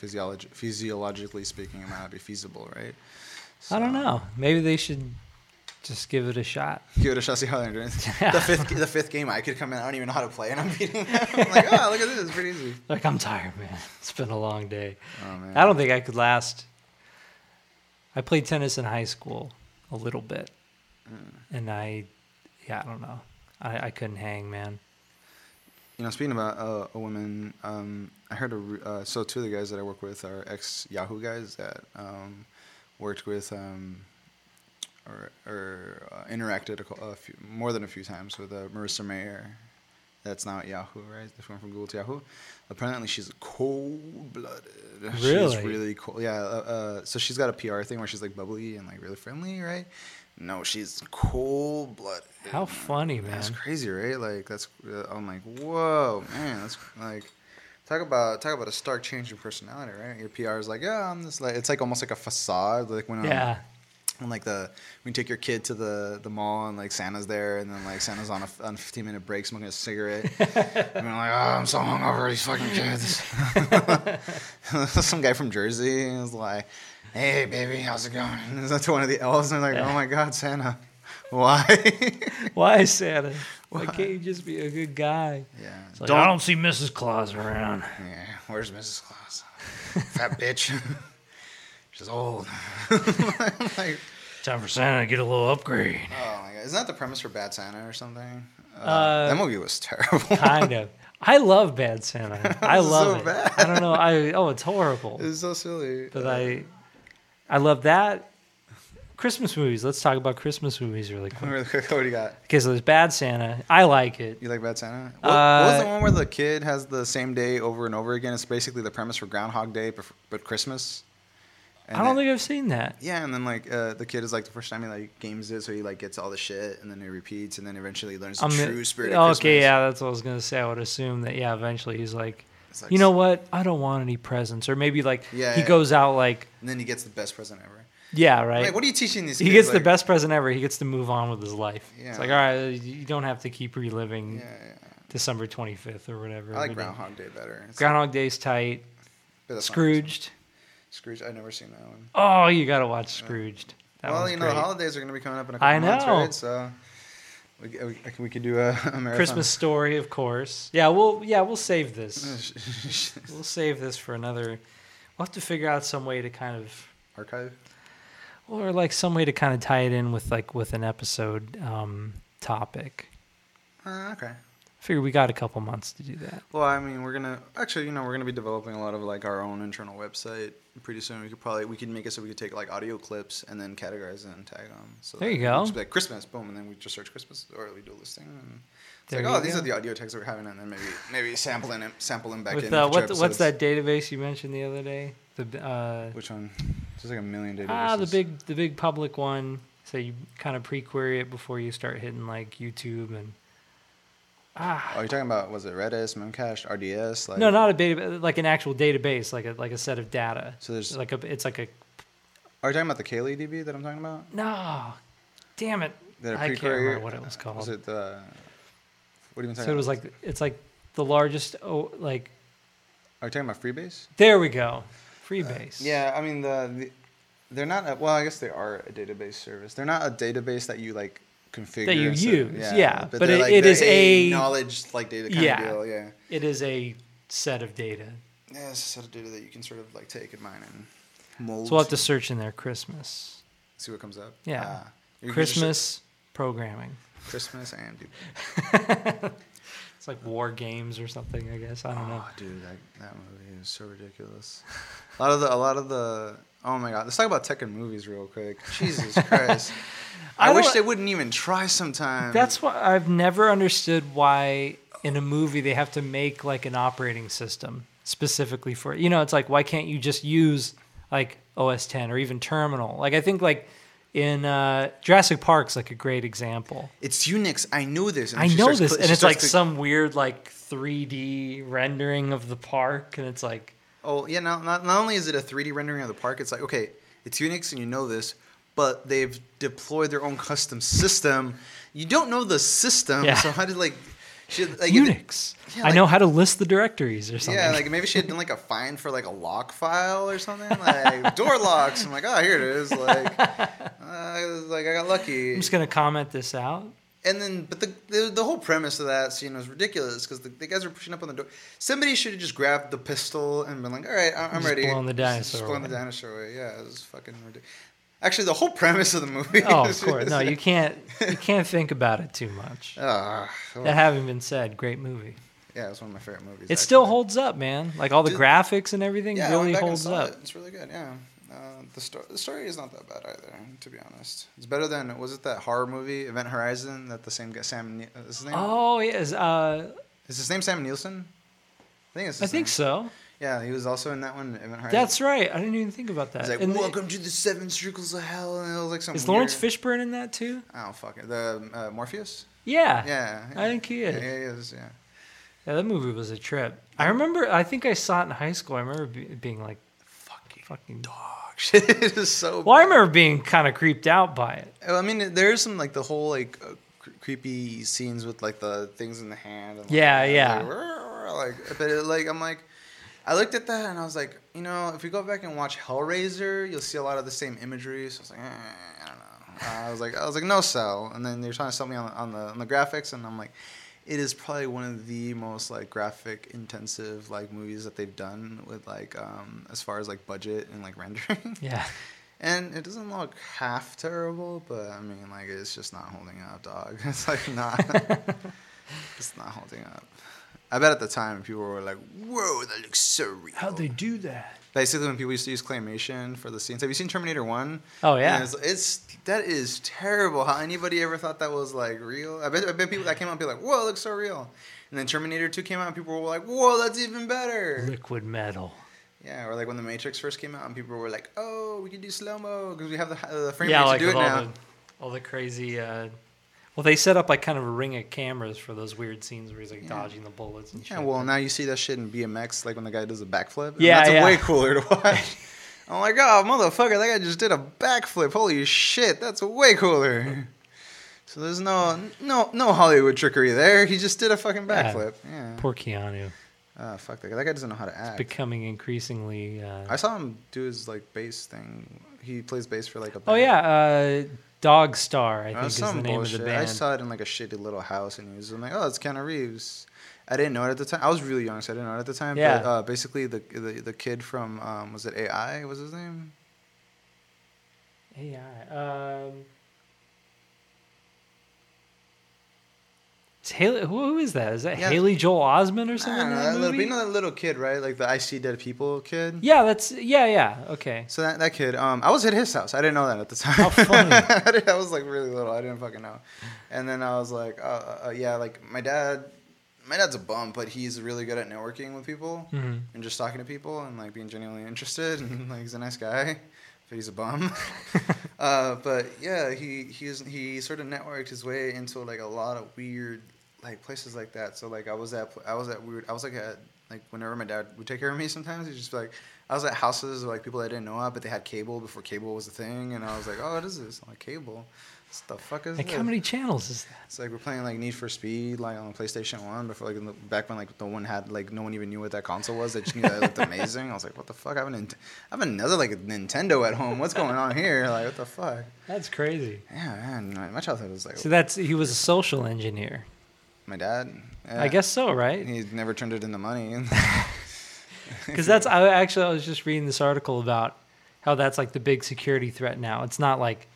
physiologically speaking, it might not be feasible, right? I don't know. Maybe they should Just give it a shot. Give it a shot. See how they're doing. The fifth, the fifth game, I could come in. I don't even know how to play, and I'm beating them. I'm like, oh, look at this. It's pretty easy. Like I'm tired, man. It's been a long day. Oh man. I don't think I could last. I played tennis in high school a little bit, Mm. and I, yeah, I don't know. I, I couldn't hang, man. You know, speaking about uh, a woman, um, I heard a, re- uh, so two of the guys that I work with are ex Yahoo guys that um, worked with um, or, or uh, interacted a, a few, more than a few times with uh, Marissa Mayer. That's now at Yahoo, right? This one from Google to Yahoo. Apparently, she's cold blooded. She's Really? really cold. Yeah. Uh, uh, so she's got a PR thing where she's like bubbly and like really friendly, right? No, she's cold blooded. How funny, man. That's crazy, right? Like that's uh, I'm like, whoa, man, that's like talk about talk about a stark change in personality, right? Your PR is like, yeah, I'm this like it's like almost like a facade, like when um, Yeah. when like the when you take your kid to the the mall and like Santa's there and then like Santa's on a on a 15 minute break smoking a cigarette and you're like, oh, I'm so hungover, these fucking kids. Some guy from Jersey is like, hey baby, how's it going? And is that to one of the elves? And they're like, oh my god, Santa, why? Why, Santa? Why can't you just be a good guy? yeah, It's like, I don't see Mrs. Claus around. Yeah, where's Mrs. Claus? Fat bitch. She's old. like, Time for Santa to get a little upgrade. oh my god, isn't that the premise for Bad Santa or something? Uh, Uh, that movie was terrible. kind of. I love Bad Santa. I It's love so it. bad. I don't know. I oh, it's horrible. it's so silly. But I, I love that. Christmas movies. Let's talk about Christmas movies really quick. what do you got? Okay, so there's Bad Santa. I like it. You like Bad Santa? What, what was the Uh, one where the kid has the same day over and over again? It's basically the premise for Groundhog Day, but, but Christmas. And I don't then- think I've seen that. Yeah, and then like uh, the kid is like the first time he like games it, so he like gets all the shit, and then he repeats, and then eventually learns the I'm the- true spirit. of Christmas. okay, yeah, that's what I was gonna say. I would assume that yeah, eventually he's like, like- you know what? I don't want any presents, or maybe like Yeah, he yeah. goes out like, And then he gets the best present ever. Yeah, right. Like, what are you teaching these? he kids? gets the best present ever. He gets to move on with his life. Yeah. It's like, all right, you don't have to keep reliving Yeah, yeah. December 25th or whatever. I like. Groundhog Day better. It's Groundhog Day's tight. but that's not- Scrooged. Scrooge. I've never seen that one. Oh, you gotta watch Scrooged. That well, you know, great. the holidays are going to be coming up in a couple I months, right? So we, uh, we, we could do a, a marathon. Christmas story, of course. Yeah, we'll yeah we'll save this. We'll save this for another. We'll have to figure out some way to kind of, archive. Or like some way to kind of tie it in with like with an episode um, topic. Uh, okay. I figure we got a couple months to do that. Well, I mean, we're gonna actually, you know, we're gonna be developing a lot of like our own internal website pretty soon. We could probably we could make it so we could take like audio clips and then categorize it and tag them. So There you go. just like Christmas, boom, and then we just search Christmas or we do a listing. And it's There like, oh, these are the audio tags that we're having, and then maybe maybe sampling it, sampling back With in. uh, what what's that database you mentioned the other day? The uh, Which one? There's like a million databases. ah the big the big public one. So you kind of pre-query it before you start hitting like YouTube and ah Oh, you're talking about was it Redis, Memcached, RDS? Like, no not a data like an actual database like a like a set of data. So there's. Like a it's like a Are you talking about the Cayley DB that I'm talking about? no, damn it. That I can't remember what it was called. Was it the? What are you talking So it was like it's like the largest oh like Are you talking about Freebase? there we go. Freebase. Yeah, I mean the, the they're not. A, well, I guess they are a database service. They're not a database that you like configure That you use, yeah, but they're it- like it is a- knowledge like data kind Yeah. of deal. Yeah, It is a set of data. yeah, it's a set of data that you can sort of like take and mine and mold. So we'll have to search in there Christmas. see what comes up. Yeah. Ah, just Christmas programming. Christmas and. It's like war games or something, I guess. I don't know. Oh, dude, that that movie is so ridiculous. A lot of the, a lot of the. Oh my god, let's talk about Tekken movies real quick. Jesus Christ, I, I wish they wouldn't even try sometimes. That's why I've never understood why in a movie they have to make like an operating system specifically for it. You know, it's like why can't you just use like OS 10 or even Terminal? Like I think like in uh, Jurassic Park's like a great example. It's Unix. I knew this. I know this, cl- and it's like starts some weird like 3D rendering of the park, and it's like Oh yeah, now not, not only is it a 3D rendering of the park, it's like okay, it's Unix and you know this, but they've deployed their own custom system. You don't know the system, Yeah. so how did like, should like it- Unix. yeah, I know how to list the directories or something. yeah, like maybe she had done like a find for like a lock file or something, like door locks. I'm like, oh, here it is. Like, uh, like I got lucky. I'm just gonna comment this out. And then, but the the, the whole premise of that scene was ridiculous because the, the guys were pushing up on the door. Somebody should have just grabbed the pistol and been like, "All right, I'm Just ready." blowing the Just dinosaur blowing the dinosaur away. Yeah, it was fucking ridiculous. Actually, the whole premise of the movie. Oh, of course. No, you can't. You can't think about it too much. Ah, That having been said, great movie. yeah, it's one of my favorite movies. It still holds up, man. Like all the Dude, graphics and everything Yeah, really holds up. It. It's really good. Yeah, uh, the story the story is not that bad either. To be honest, it's better than was it that horror movie Event Horizon that the same guy Sam uh, is his name Oh yes, uh, is his name Sam Nielsen. I think it's. I His think so. Yeah, he was also in that one Event Horizon. That's right. I didn't even think about that. He's like, And the- "Welcome to the Seven Circles of Hell," and it was like some. is Lawrence weird- Fishburne in that too? Oh fuck it, the uh, Morpheus. Yeah. Yeah, I think he is. yeah, he is. Yeah. Yeah, that movie was a trip. I remember. I think I saw it in high school. I remember be, being like, Fucking "Fucking." dog shit. it is so. Well, I bad. remember being kind of creeped out by it. I mean, there's some like the whole like uh, cr- creepy scenes with like the things in the hand. And, like, Yeah, yeah. Like, like, but it, like I'm like, I looked at that and I was like, you know, if you go back and watch Hellraiser, you'll see a lot of the same imagery. So I was like, eh, I don't know. Uh, I was like, I was like, no sell. And then they're trying to sell me on, on the on the graphics, and I'm like. It is probably one of the most like graphic intensive like movies that they've done with like um as far as like budget and like rendering. Yeah. And it doesn't look half terrible, but I mean, like, it's just not holding up, dog. It's like not, it's not holding up. I bet at the time people were like, "Whoa, that looks so real." How'd they do that? Basically, when people used to use claymation for the scenes, have you seen Terminator One? Oh yeah. It's, it's that is terrible. How anybody ever thought that was like real? I bet, I bet people that came out and be like, "Whoa, it looks so real." And then Terminator Two came out, and people were like, "Whoa, that's even better." Liquid metal. Yeah, or like when the Matrix first came out, and people were like, "Oh, we can do slow mo because we have the, the frame yeah, rate like to do with it all now." the all the crazy. Uh, well, they set up like kind of a ring of cameras for those weird scenes where he's like Yeah. dodging the bullets and shit. Yeah, well, now you see that shit in BMX, like when the guy does a backflip. Yeah, that's yeah. way cooler to watch. I'm like, oh, motherfucker, that guy just did a backflip. Holy shit, that's way cooler. So there's no no no Hollywood trickery there. He just did a fucking backflip. Yeah. Poor Keanu. Ah, fuck that guy. That guy doesn't know how to act. Becoming increasingly. Uh, I saw him do his like bass thing. He plays bass for like a. oh yeah, uh, Dogstar. I Uh, think is the name bullshit. of the band. I saw it in like a shitty little house, and he was like, "Oh, it's Keanu Reeves." I didn't know it at the time. I was really young, so I didn't know it at the time. Yeah. But uh, basically, the, the the kid from um, was it AI? Was his name? AI. Um, Haley, who, who is that? Is that Yeah. Haley Joel Osment or something? know, that little, you know that little kid, right? Like the I See Dead People kid. Yeah, that's yeah, yeah. Okay. So that, that kid, um, I was at his house. I didn't know that at the time. How funny. I, was like really little. I didn't fucking know. And then I was like, uh, uh, uh, yeah, like my dad. My dad's a bum, but he's really good at networking with people hmm and just talking to people and like being genuinely interested. And like he's a nice guy, he's a bum. uh, but yeah, he he's he sort of networked his way into like a lot of weird like places like that. So like I was at I was at weird I was like at like whenever my dad would take care of me sometimes he'd just be like I was at houses of like people I didn't know of, but they had cable before cable was a thing, and I was like, oh, what is this? I'm like cable. What the fuck is Like this? how many channels is that? It's like we're playing like Need for Speed, like on the PlayStation One, before like in the, back when like no one had like no one even knew what that console was. They just knew that it looked amazing. I was like, what the fuck? I have, a Nint- I have another like Nintendo at home. What's going on here? Like what the fuck? That's crazy. Yeah, man, my- childhood was like So that's he was a social engineer. my dad. I guess so, right? he never turned it into money. Because that's I actually I was just reading this article about how that's like the big security threat now. It's not like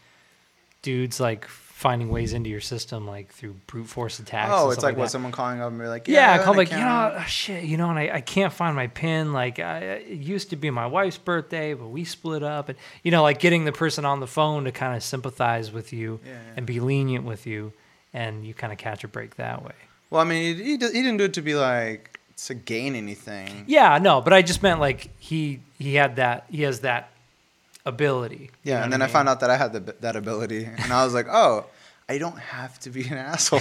dudes like finding ways into your system like through brute force attacks. oh, and it's stuff like what someone calling up and be like, Yeah, yeah, call like you know oh, shit, you know, and I, I can't find my pin. Like I, it used to be my wife's birthday, but we split up, and you know, like getting the person on the phone to kind of sympathize with you Yeah, yeah. and be lenient with you, and you kind of catch a break that way. Well, I mean, he, he, he didn't do it to be like to gain anything. Yeah, no, but I just meant like he he had that he has that ability. you Yeah, know and then I, mean? found out that I had the, that ability, and I was like, oh, I don't have to be an asshole.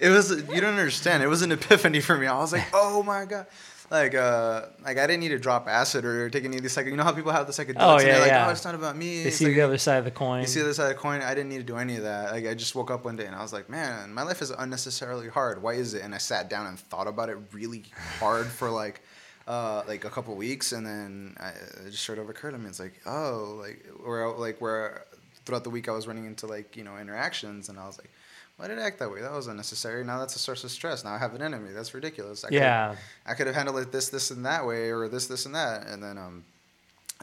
it was you don't understand. It was an epiphany for me. I was like, oh my god. Like, uh, like I didn't need to drop acid or take any of these psych. You know how people have the psychedelics Oh, and yeah, they're like, yeah. oh, it's not about me. They see like- the other side of the coin. You see the other side of the coin. I didn't need to do any of that. Like I just woke up one day and I was like, man, my life is unnecessarily hard. Why is it? And I sat down and thought about it really hard for like, uh, like a couple weeks, and then I, it just sort of occurred to me. It's like, oh, like where like where throughout the week I was running into like you know interactions, and I was like, why did I act that way? That was unnecessary. Now that's a source of stress. Now I have an enemy. That's ridiculous. I Yeah. I could have handled it this, this, and that way, or this, this, and that, and then um,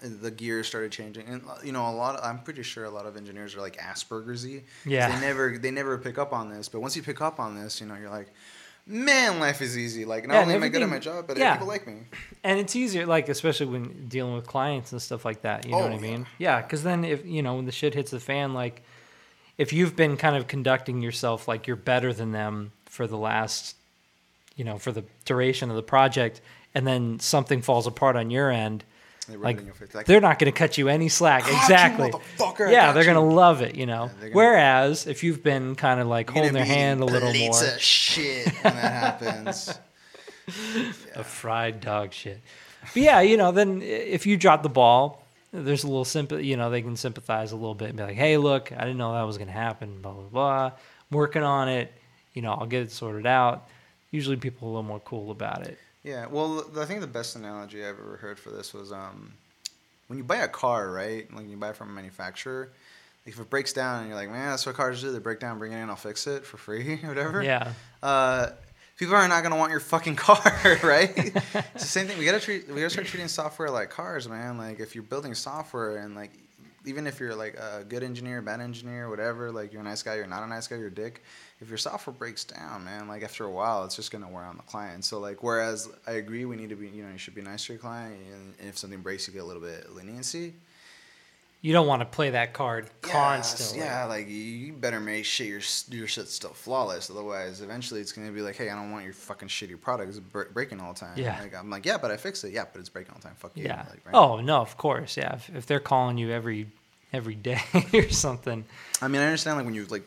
the gears started changing, and you know, a lot. Of, I'm pretty sure a lot of engineers are like Asperger's-y. Yeah. They never, they never pick up on this, but once you pick up on this, you know, you're like, man, life is easy. Like not Yeah, only am I good at my job, but yeah. people like me. and it's easier like especially when dealing with clients and stuff like that you know Oh, what i mean yeah because then if you know when the shit hits the fan like if you've been kind of conducting yourself like you're better than them for the last you know for the duration of the project and then something falls apart on your end They like in your face, like, they're not going to cut you any slack exactly yeah they're going to love it you know Yeah, whereas if you've been kind of like holding their hand a little more shit when that happens. a fried dog shit. But yeah, you know, then if you drop the ball, there's a little sympathy. You know, they can sympathize a little bit and be like, "Hey, look, I didn't know that was going to happen." Blah blah blah. I'm working on it. You know, I'll get it sorted out. Usually, people are a little more cool about it. Yeah, well, I think the best analogy I've ever heard for this was um, when you buy a car, right? Like you buy it from a manufacturer. Like if it breaks down and you're like, man, that's what cars do. They break down, bring it in, I'll fix it for free or whatever. Yeah, Uh, people are not gonna want your fucking car, right? it's the same thing. We gotta treat. We gotta start treating software like cars, man. Like if you're building software and like. Even if you're like a good engineer, bad engineer, whatever, like you're a nice guy, you're not a nice guy, you're a dick. If your software breaks down, man, like after a while, it's just gonna wear on the client. So like, whereas I agree, we need to be, you know, you should be nice to your client, and if something breaks, you get a little bit leniency. You don't want to play that card Yes, constantly. Yeah, like you better make shit your your shit's still flawless. Otherwise, eventually it's gonna be like, hey, I don't want your fucking shitty product. It's bre- breaking all the time. Yeah. Like I'm like, yeah, but I fix it. Yeah, but it's breaking all the time. Fuck you. Yeah. Like, right? Oh no, of course. Yeah. If, if they're calling you every every day or something, I mean, I understand like when you like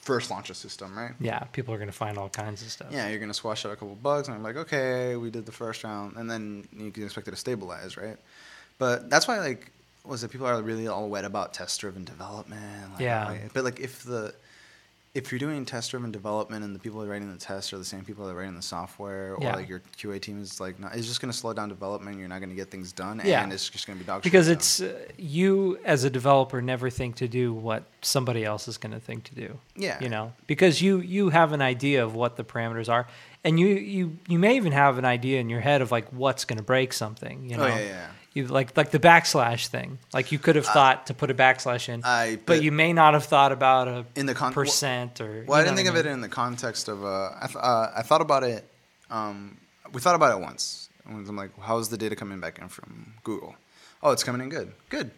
first launch a system, right? yeah, people are going to find all kinds of stuff. Yeah, you're gonna squash out a couple bugs, and I'm like, okay, we did the first round, and then you can expect it to stabilize, right? But that's why, like, was it people are really all wet about test-driven development? Like, Yeah. like- but like, if the if you're doing test-driven development and the people that are writing the tests are the same people that are writing the software, or Yeah. like your QA team is like, not, it's just gonna slow down development. You're not gonna get things done, Yeah. and it's just gonna be dog because it's uh, you as a developer never think to do what somebody else is going to think to do yeah, you know because you you have an idea of what the parameters are and you you you may even have an idea in your head of like what's going to break something you know Oh yeah, yeah. You like like the backslash thing like you could have thought to put a backslash in I but you may not have thought about a in the con- percent or Well, I didn't think what of it in the context of. Uh, I, th- uh, I thought about it. Um, we thought about it once. And I'm like, how's the data coming back in from Google? Oh, it's coming in good. Good.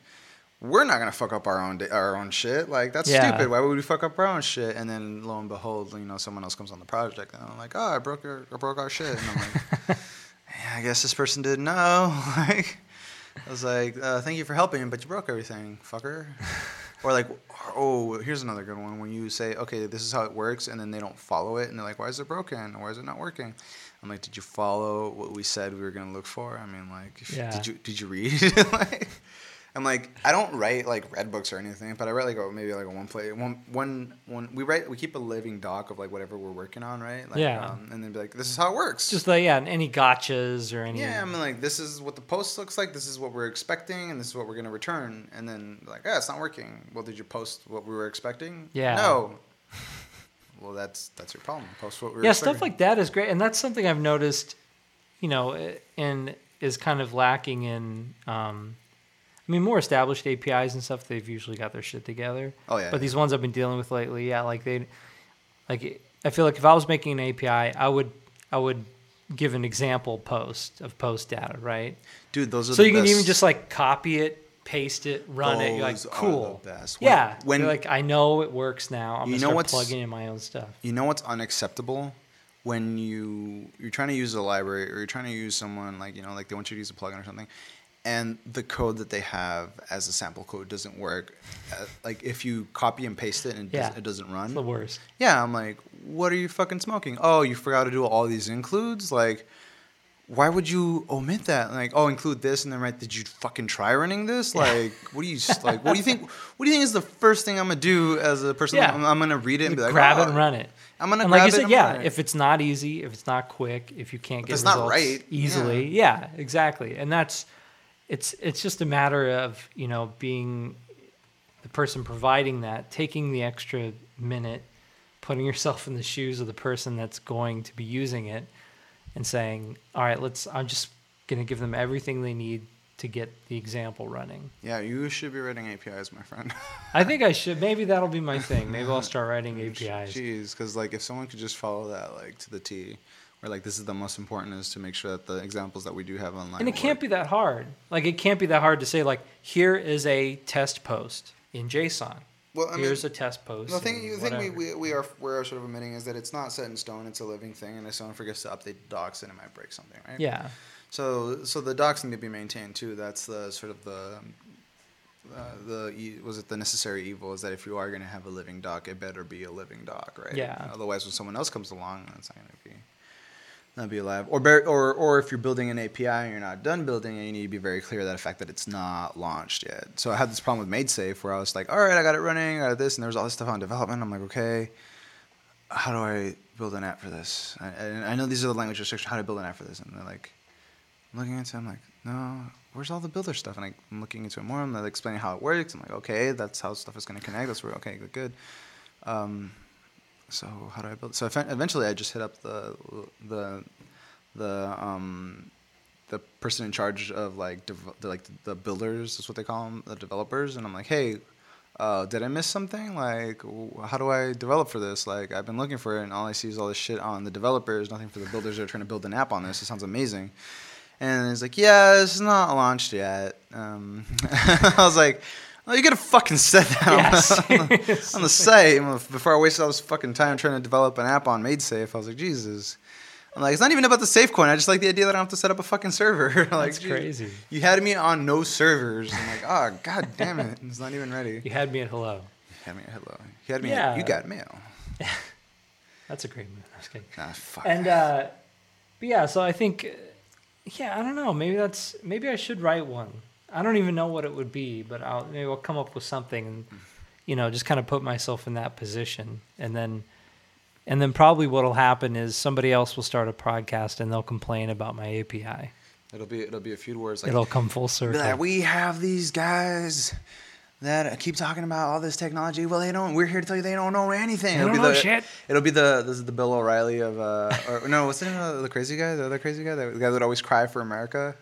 We're not gonna fuck up our own da- our own shit. Like that's Yeah. stupid. Why would we fuck up our own shit? And then lo and behold, you know, someone else comes on the project, and I'm like, oh, I broke your, I broke our shit. And I'm like, yeah, I guess this person didn't know. like, I was like, uh, thank you for helping, but you broke everything, fucker. Or like, oh, here's another good one. When you say, okay, this is how it works, and then they don't follow it, and they're like, why is it broken? Why is it not working? I'm like, did you follow what we said we were gonna look for? I mean, like, Yeah. did you did you read? like, I'm like, I don't write like red books or anything, but I write like a, maybe like a one play one one one. We write we keep a living doc of like whatever we're working on, right? Like, Yeah. Um, and then be like, this is how it works. just like yeah any gotchas or any Yeah, I mean, like this is what the post looks like. This is what we're expecting, and this is what we're gonna return. And then like, yeah, it's not working. Well, did you post what we were expecting? Yeah. No. well, that's that's your problem. Post what we were yeah expecting. stuff like that is great and that's something i've noticed you know and is kind of lacking in um i mean more established apis and stuff they've usually got their shit together. Oh yeah. but these ones i've been dealing with lately yeah like they like i feel like if i was making an api i would i would give an example post of post data right? Dude, those are so you can even just like copy it paste it run it you're like Those cool. best. Yeah. When- you're like i know it works now. I'm You gonna know start what's- plugging in my own stuff. You know what's unacceptable? When you you're trying to use a library or you're trying to use someone like you know like they want you to use a plugin or something, and the code that they have as a sample code doesn't work. Uh, like if you copy and paste it and it, Yeah. does, it doesn't run. it's the worst Yeah, I'm like, what are you fucking smoking? Oh, you forgot to do all these includes? Like, why would you omit that? Like, oh, include this and then right, did you fucking try running this? Like, what do you like? What do you think? What do you think is the first thing I'm gonna do as a person? Yeah. I'm, I'm gonna read it and be like, grab oh, it and run it. I'm gonna and grab like you it said, yeah, if it's not easy, if it's not quick, if you can't If get results right, easily, yeah. exactly. And that's it's it's just a matter of you know being the person providing that taking the extra minute, putting yourself in the shoes of the person that's going to be using it, and saying, "All right, let's." I'm just going to give them everything they need to get the example running. Yeah, you should be writing APIs, my friend. I think I should. Maybe that'll be my thing. Maybe I'll start writing APIs. Jeez, because like if someone could just follow that like to the T, where like this is the most important is to make sure that the examples that we do have online. And it can't be that hard. Like it can't be that hard to say like here is a test post in JSON. Well, I mean, Here's a test post. The thing, the thing we, we, we are we're sort of admitting is that it's not set in stone. It's a living thing, and if someone forgets to update the docs, then it might break something, right? yeah. So so the docs need to be maintained too. That's the sort of the uh, the was it the necessary evil is that if you are going to have a living doc, it better be a living doc, right? Yeah. Otherwise, when someone else comes along, it's not going to be not be alive. Or or or if you're building an API and you're not done building it, you need to be very clear that the fact that it's not launched yet. So I had this problem with MaidSafe where I was like, all right, I got it running, I got this, and there was all this stuff on development. I'm like, okay, how do I build an app for this? I, I, know these are the language restrictions. How do I build an app for this? And they're like, I'm looking into it. I'm like, no, where's all the builder stuff? And I'm looking into it more. and they're explaining how it works. I'm like, okay, that's how stuff is going to connect. That's where, okay, good, good. Um, so how do I build? So eventually, I just hit up the the the um, the person in charge of like the, like the builders. That's what they call them, the developers. And I'm like, hey, uh, did I miss something? Like, how do I develop for this? Like, I've been looking for it, and all I see is all this shit on the developers, nothing for the builders that are trying to build an app on this. It sounds amazing. And he's like, yeah, it's not launched yet. Um, I was like, you could have fucking said that on, Yeah, the, on the site before I wasted all this fucking time trying to develop an app on MaidSafe. I was like, Jesus. I'm like, it's not even about the Safecoin. I just like the idea that I don't have to set up a fucking server. like, That's crazy. You had me on no servers. I'm like, oh god damn it, it's not even ready. You had me at hello. You had me at hello. You had me. Yeah. At, you got mail. That's a great move. I was kidding. Ah, fuck. And uh, but yeah, so I think, yeah, I don't know. Maybe that's maybe I should write one. I don't even know what it would be, but I'll maybe I'll come up with something, and you know, just kind of put myself in that position, and then, and then probably what'll happen is somebody else will start a podcast and they'll complain about my API. it'll be it'll be a few words like, It'll come full circle. like, we have these guys that keep talking about all this technology. Well, they don't. We're here to tell you they don't know anything. They it'll don't be know the, shit. It'll be the this is the Bill O'Reilly of uh or no what's the name of the crazy guy the other crazy guy the guy that would always cry for America.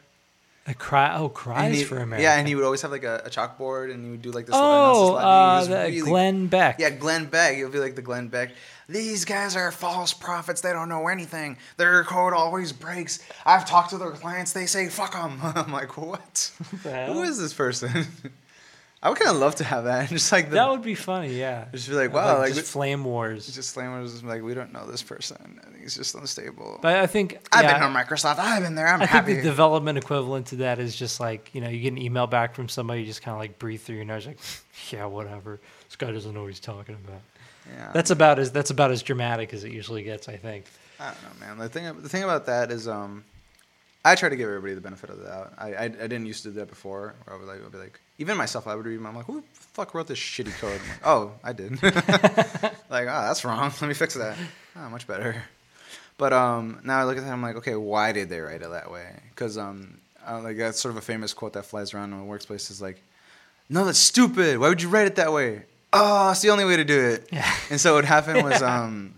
A cry, oh, cries he- for America. Yeah, and he would always have like a, a chalkboard, and he would do like this. oh, uh, the- slide. He was really- Glenn Beck. Yeah, Glenn Beck. He'll be like the Glenn Beck. These guys are false prophets. They don't know anything. Their code always breaks. I've talked to their clients. They say fuck them. I'm like, what? the hell? Who is this person? I would kind of love to have that. Just like the, that would be funny. Yeah. just be like, wow, like, just flame wars. just, flame wars. just. Like we don't know this person. I think he's just unstable. But I think I've yeah, been on Microsoft. I've been there. I'm I happy. think the development equivalent to that is just like you know you get an email back from somebody, you just kind of like breathe through your nose, like yeah, whatever. This guy doesn't know what he's talking about. yeah. That's about as that's about as dramatic as it usually gets, I think. I don't know, man. The thing, the thing about that is, um, I try to give everybody the benefit of the doubt. I, I, I didn't used to do that before. Where I would like, I'd be like, even myself, I would read. them, I'm like, who the fuck wrote this shitty code? I'm like, oh, I did. like, oh, that's wrong. Let me fix that. Oh, much better. But um, now I look at that, I'm like, okay, why did they write it that way? Because um, uh, like that's sort of a famous quote that flies around in the workplace is like, no, that's stupid. Why would you write it that way? Oh, it's the only way to do it. Yeah. And so what happened was um,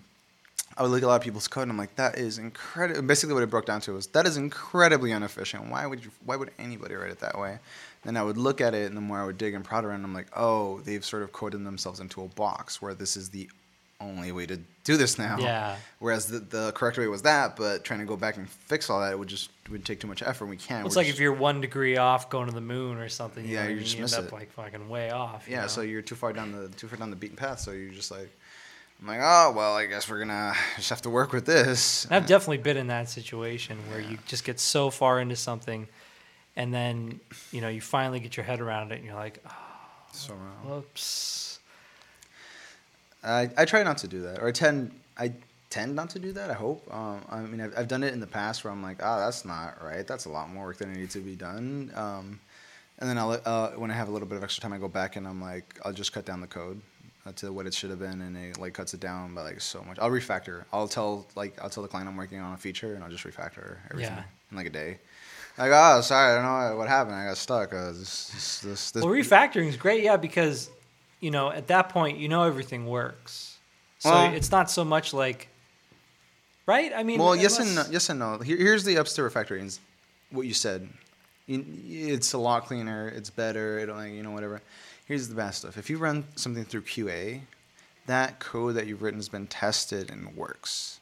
I would look at a lot of people's code and I'm like, that is incredible. Basically, what it broke down to was that is incredibly inefficient. Why would you? Why would anybody write it that way? Then I would look at it, and the more I would dig and prod around, I'm like, oh, they've sort of coded themselves into a box where this is the only way to do this now. Yeah. Whereas the, the correct way was that, but trying to go back and fix all that it would just would take too much effort. We can't. It's We're like just- if you're one degree off going to the moon or something. You Yeah, know, you just you end it. up like fucking way off. you Yeah, know? so you're too far down the too far down the beaten path. So you're just like, I'm like, oh well, I guess we're gonna just have to work with this. I've definitely been in that situation where you just get so far into something, and then you know you finally get your head around it, and you're like, oh, So wrong. whoops. I, I try not to do that, or I tend I tend not to do that. I hope. Um, I mean, I've, I've done it in the past where I'm like, oh, that's not right. That's a lot more work than needs to be done. Um, and then I'll uh, when I have a little bit of extra time, I go back and I'm like, I'll just cut down the code uh, to what it should have been, and it like cuts it down by like so much. I'll refactor. I'll tell like I'll tell the client I'm working on a feature, and I'll just refactor everything Yeah. in like a day. Like, oh, sorry, I don't know what happened. I got stuck. Uh, this, this, this, this, Well, refactoring is great, yeah, because you know, at that point, you know everything works. So Well- it's not so much like, right? I mean, well, yes and no, yes and no. Here, here's the ups to refactoring. What you said, it's a lot cleaner. It's better. It like you know whatever. Here's the bad stuff. If you run something through QA, that code that you've written has been tested and works.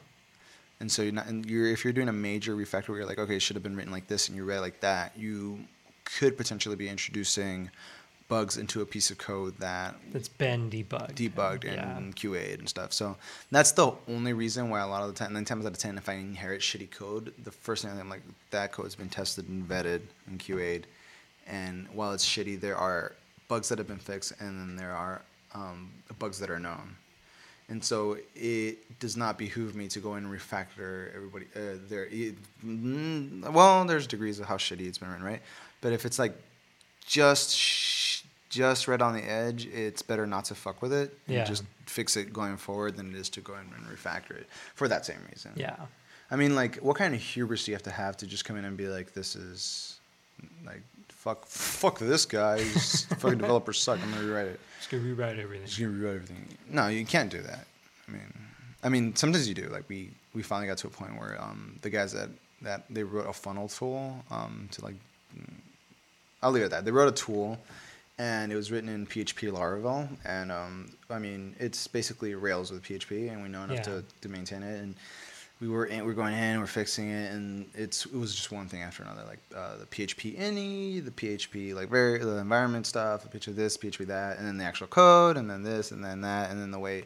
And so you're not, and you're, if you're doing a major refactor where you're like, okay, it should have been written like this, and you read like that, you could potentially be introducing bugs into a piece of code that That's been debugged. debugged Yeah. and QA'd and stuff. So that's the only reason why a lot of the time, nine times out of ten, if I inherit shitty code, the first thing I'm like, that code's been tested and vetted and QA'd. And while it's shitty, there are bugs that have been fixed, and then there are um, bugs that are known. And so it does not behoove me to go and refactor everybody. Uh, there, it, mm, well, there's degrees of how shitty it's been written, right? But if it's like just sh- just right on the edge, it's better not to fuck with it and Yeah. just fix it going forward than it is to go in and refactor it for that same reason. Yeah. I mean, like, what kind of hubris do you have to have to just come in and be like, "This is like fuck, fuck this guy. These fucking developers suck. I'm gonna rewrite it. Just gonna rewrite everything. Just gonna rewrite everything." No, you can't do that. I mean, I mean, sometimes you do. Like we we finally got to a point where um, the guys that that they wrote a funnel tool um, to like I'll leave it at that. They wrote a tool, and it was written in PHP Laravel, and um, I mean it's basically Rails with PHP, and we know enough Yeah. to, to maintain it. And we were in, we we're going in, we're fixing it, and it's it was just one thing after another, like uh, the PHP ini, the PHP like very the environment stuff, the PHP this, PHP that, and then the actual code, and then this, and then that, and then the way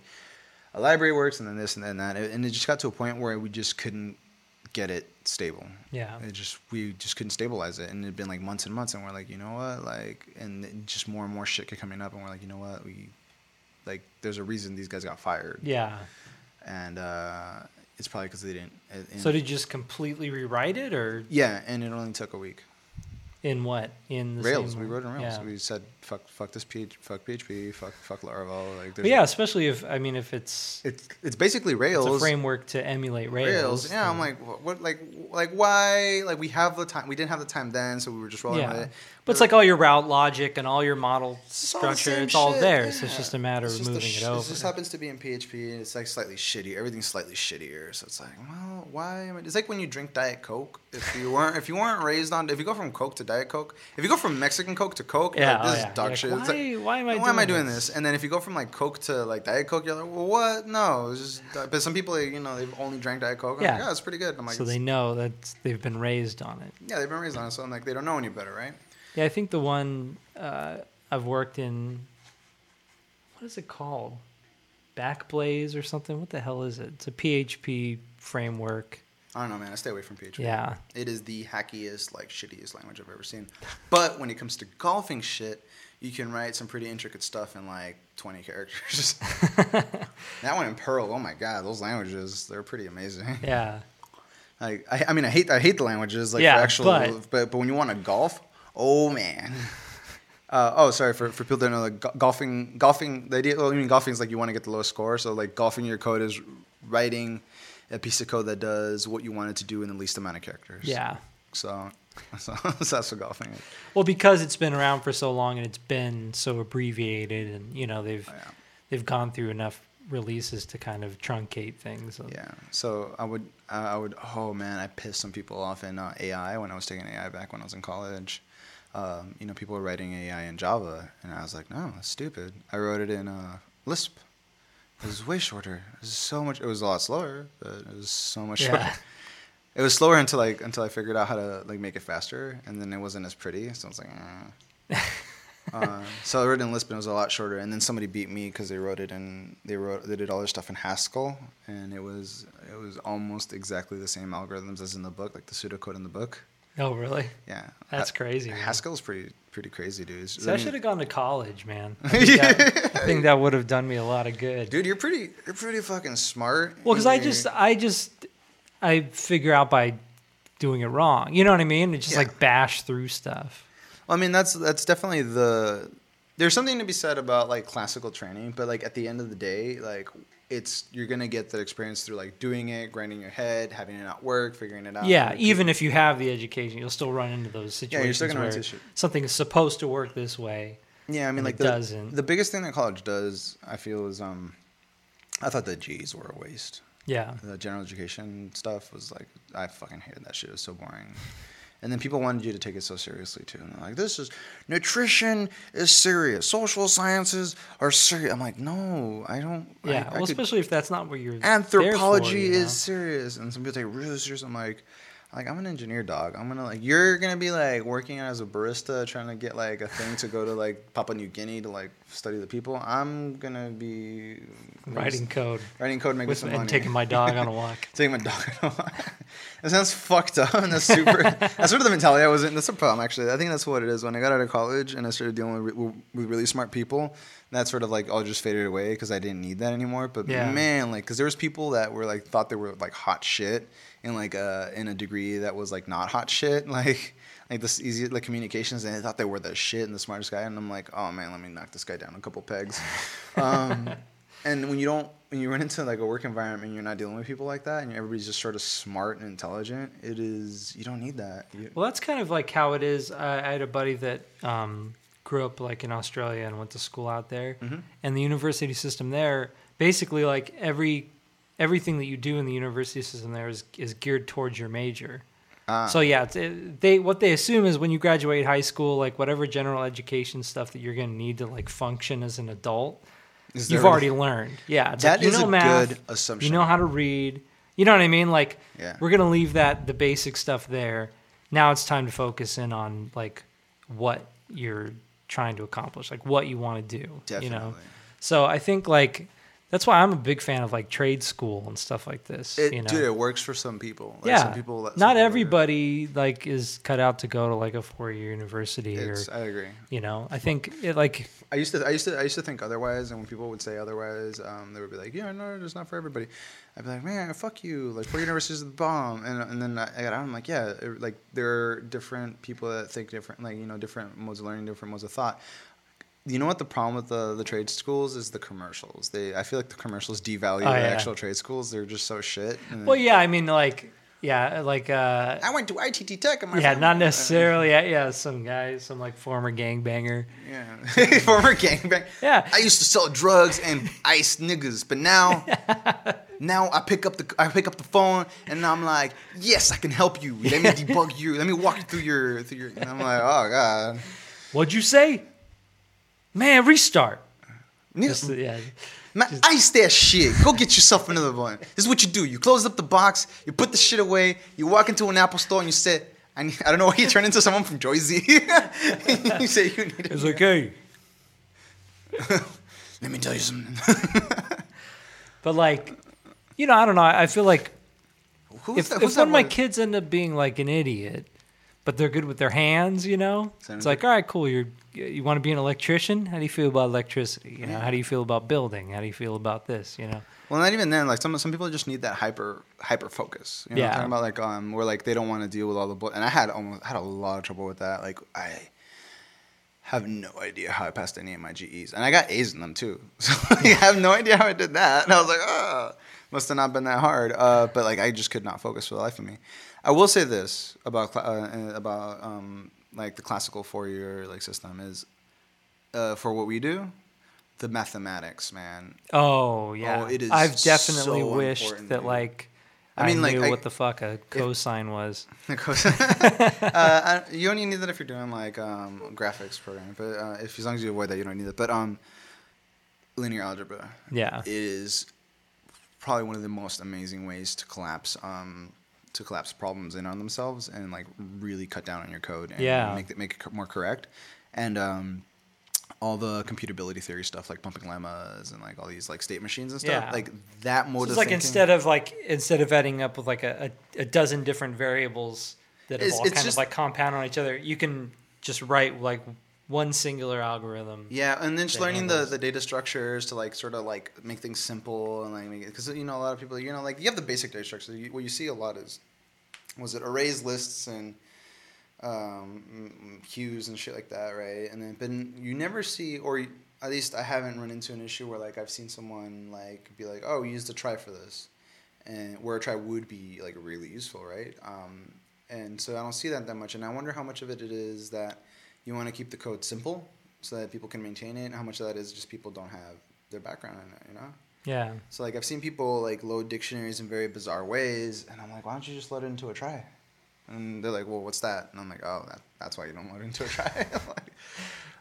a library works, and then this, and then that, and it just got to a point where we just couldn't get it stable. Yeah. It just we just couldn't stabilize it, and it'd been like months and months, and we're like, you know what, like, and just more and more shit kept coming up, and we're like, you know what, we, like, there's a reason these guys got fired, Yeah. and uh, it's probably because they didn't. Uh, and- So did you just completely rewrite it, or yeah, and it only took a week. in what? In Rails, we wrote in Rails. Yeah. We said fuck, fuck this PH, fuck PHP, fuck, fuck Laravel. Like, yeah, especially if I mean if it's it's it's basically it's Rails. a framework to emulate Rails. Yeah, I'm like, what, what, like, like, why? Like, we have the time. We didn't have the time then, so we were just rolling yeah. with it. But it's like all your route logic and all your model It's all the structure. It's all there. So it's just a matter It's of moving sh- it over. It just happens to be in PHP, and it's like slightly shitty. Everything's slightly shittier. So it's like, well, why? Am I, it's like when you drink Diet Coke. If you weren't, if you weren't raised on, if you go from Coke to Diet Coke, if you go from Mexican Coke to Coke, Yeah, like, oh, this yeah. is dog You're shit. like, It's like, why- why am I why am I doing doing this? this? And then if you go from like Coke to like Diet Coke, you're like, well, what? No, just. But some people, you know, they've only drank Diet Coke. I'm Yeah. like, yeah, it's pretty good. I'm like, so they know that they've been raised on it. yeah, they've been raised on it, so I'm like, they don't know any better, right? Yeah, I think the one uh, I've worked in. What is it called? Backblaze or something? What the hell is it? It's a PHP framework. I don't know, man. I stay away from PHP. Yeah. It is the hackiest, like shittiest language I've ever seen. But when it comes to golfing shit, you can write some pretty intricate stuff in like 20 characters. that one in Perl, oh my god, those languages, they're pretty amazing. Yeah. Like, I, I mean, I hate I hate the languages, like Yeah, for actual, but- but, but when you want to golf, oh man. Uh, oh, sorry for, for people that know like go- golfing. Golfing, the idea. Well, I mean, golfing is like you want to get the lowest score. So like golfing, your code is writing a piece of code that does what you want it to do in the least amount of characters. Yeah. So, so, so that's what golfing is. Well, because it's been around for so long and it's been so abbreviated, and you know they've Oh, Yeah. they've gone through enough releases to kind of truncate things. Yeah. So I would, uh, I would. Oh man, I pissed some people off in uh, AI when I was taking AI back when I was in college. Um, you know, people were writing AI in Java, and I was like, no, that's stupid. I wrote it in uh, Lisp. It was way shorter. It was so much. It was a lot slower, but it was so much Yeah. shorter. It was slower until like until I figured out how to like make it faster, and then it wasn't as pretty. So I was like, eh. uh, so I wrote it in Lisp, and it was a lot shorter. And then somebody beat me because they wrote it in they wrote they did all their stuff in Haskell, and it was it was almost exactly the same algorithms as in the book, like the pseudocode in the book. Oh, really? Yeah, That's crazy, man. Haskell's pretty pretty crazy, dude. So I, mean- should have gone to college, man. I think, that, I think that would have done me a lot of good. dude, you're pretty you're pretty fucking smart. Well, because I just, I just, I figure out by doing it wrong. You know what I mean? It's just Yeah. like bash through stuff. Well, I mean, that's that's definitely the. There's something to be said about like classical training, but like at the end of the day, like it's you're gonna get that experience through like doing it, grinding your head, having it not work, figuring it out. yeah, even if you have the education, you'll still run into those Yeah, you're situations still gonna run where into shit. something is supposed to work this way, Yeah, I mean, like the, doesn't. the biggest thing that college does, I feel, is um, I thought the G's were a waste. yeah. The general education stuff was like, I fucking hated that shit. It was so boring. And then people wanted you to take it so seriously too. And they're like, this is nutrition is serious. Social sciences are serious. I'm like, no, I don't. Yeah. I well, could- especially if that's not what you're. anthropology for, you know? is serious and some people take it really serious i'm like like i'm an engineer dog. I'm gonna like you're gonna be like working as a barista trying to get like a thing to go to like papua new guinea to like study the people. I'm gonna be writing code. writing code making with, some and money. taking my dog on a walk. taking my dog on a walk. that sounds fucked up and that's super that's sort of the mentality i was in. That's a problem actually. I think that's what it is. When i got out of college and i started dealing with, with really smart people that sort of like all just faded away because I didn't need that anymore. But Yeah. man, like, because there was people that were like thought they were like hot shit in like uh in a degree that was like not hot shit, like like this easy like communications, and they thought they were the shit and the smartest guy, and I'm like, oh man, let me knock this guy down a couple pegs. Um, and when you don't when you run into like a work environment and you're not dealing with people like that, and everybody's just sort of smart and intelligent, it is you don't need that. You, Well, that's kind of like how it is. I, I had a buddy that um, grew up like in Australia and went to school out there, Mhm. and the university system there, basically like every everything that you do in the university system there is is geared towards your major. ah, So yeah, it's, it, they what they assume is when you graduate high school, like whatever general education stuff that you're going to need to like function as an adult, you've already learned. Yeah, it's That like, you is know a math, good assumption. you know how to read. You know what I mean? Like Yeah. we're gonna leave that the basic stuff there. Now it's time to focus in on like what you're trying to accomplish, like what you want to do. Definitely. You know. So I think like that's why I'm a big fan of like trade school and stuff like this. It, you know? Dude, it works for some people. Like, yeah. some people. some Not people everybody like is cut out to go to like a four year university or I agree. you know. I think it like I used to, I used to, I used to think otherwise, and when people would say otherwise, um, they would be like, "Yeah, no, it's not for everybody." I'd be like, "Man, fuck you! Like, four universities is the bomb." And and then I got out. I'm like, "Yeah, it- like there are different people that think different, like you know, different modes of learning, different modes of thought." You know what the problem with the the trade schools is the commercials. They, I feel like the commercials devalue Oh, the yeah. actual trade schools. They're just so shit. Well yeah, I mean like yeah, like uh I went to ITT Tech. My yeah, friend- not necessarily yeah, yeah, some guy, some like former gangbanger. Yeah, former gangbang. Yeah. I used to sell drugs and ice niggas, but now, now I pick up the I pick up the phone and I'm like, yes, I can help you. Let me debug you. Let me walk you through your through your. And I'm like, oh god. What'd you say? Man, restart. Just, yeah. Man, ice that shit. Go get yourself another one. This is what you do. You close up the box, you put the shit away, you walk into an Apple store and you say, I, need, I don't know why you turn into someone from Joyzy. you say you need it. It's okay. Let me tell you something. But like, you know, I don't know. I feel like Who's if, that- if one of my kids end up being like an idiot, but they're good with their hands, you know, Sounds it's like, all right, cool. You're you want to be an electrician? How do you feel about electricity? You know, how do you feel about building? How do you feel about this? You know, Well, not even then. Like some some people just need that hyper hyper focus. You know, I'm Yeah. talking about like um, where like they don't want to deal with all the bull. And I had almost had a lot of trouble with that. Like I have no idea how I passed any of my GEs, and I got A's in them too. So like, I have no idea how I did that. And I was like, oh, must have not been that hard. Uh, but like I just could not focus for the life of me. I will say this about uh, about um, like the classical four year like system is uh, for what we do. The mathematics, man, oh yeah, it is I've definitely so wished that like. I I, mean, like, knew I- what the fuck a cosine was. uh, I- you only need that if you're doing like um, graphics programming, but uh, if as long as you avoid that, you don't need it. But um, linear algebra, Yeah. it is probably one of the most amazing ways to collapse um, to collapse problems in on themselves and like really cut down on your code and Yeah. make it make it more correct. And um, all the computability theory stuff like pumping lemmas and like all these like state machines and stuff Yeah. like that mode So it's like thinking- instead of like instead of adding up with like a, a, a dozen different variables that have It's- all it's kind just- of like compound on each other, you can just write like one singular algorithm. Yeah, and then just learning the, handles- the data structures to like sort of like make things simple and like because you know a lot of people you know like you have the basic data structure. You, what you see a lot is was it arrays, lists, and um, queues and shit like that, right? And then but you never see or at least I haven't run into an issue where like I've seen someone like be like, oh, we used a trie for this, and where a trie would be like really useful, right? Um, and so I don't see that that much, and I wonder how much of it it is that you want to keep the code simple so that people can maintain it, and how much of that is just people don't have their background in it, you know. Yeah. So like I've seen people like load dictionaries in very bizarre ways, and I'm like, why don't you just load it into a trie? And they're like, well, what's that? And I'm like, oh, that, that's why you don't load it into a trie.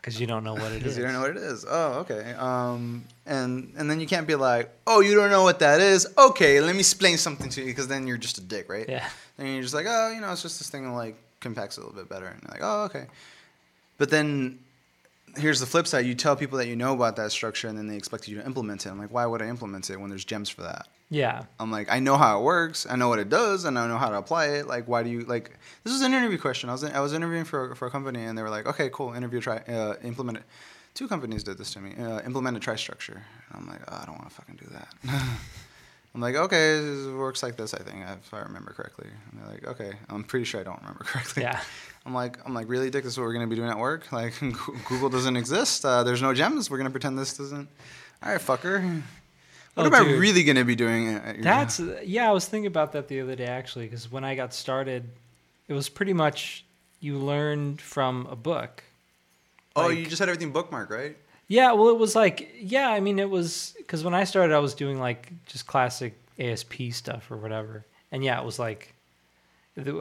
Because you don't know what it is. Because you don't know what it is. Oh, okay. Um, and and then you can't be like, oh, you don't know what that is. Okay, let me explain something to you. Because then you're just a dick, right? Yeah. And you're just like, oh, you know, it's just this thing that like compacts a little bit better. And you're like, oh, okay. But then here's the flip side. You tell people that you know about that structure, and then they expect you to implement it. I'm like, why would I implement it when there's gems for that? Yeah. I'm like, I know how it works. I know what it does, and I know how to apply it. Like, why do you like? This was an interview question. I was I was interviewing for for a company, and they were like, okay, cool, interview, trie, uh, implement it. Two companies did this to me. Uh, implement a trie structure. I'm like, oh, I don't want to fucking do that. I'm like, okay, it works like this. I think if I remember correctly. And they're like, okay, I'm pretty sure I don't remember correctly. Yeah. I'm like, I'm like, really, Dick? This is what we're gonna be doing at work? Like, Google doesn't exist. Uh, there's no gems. We're gonna pretend this doesn't. All right, fucker. What Oh, am I dude. really gonna be doing? At your That's yeah. I was thinking about that the other day actually, because when I got started, it was pretty much you learned from a book. Oh, Like- you just had everything bookmarked, right? Yeah, well, it was like yeah. I mean, it was because when I started, I was doing like just classic ASP stuff or whatever, and yeah, it was like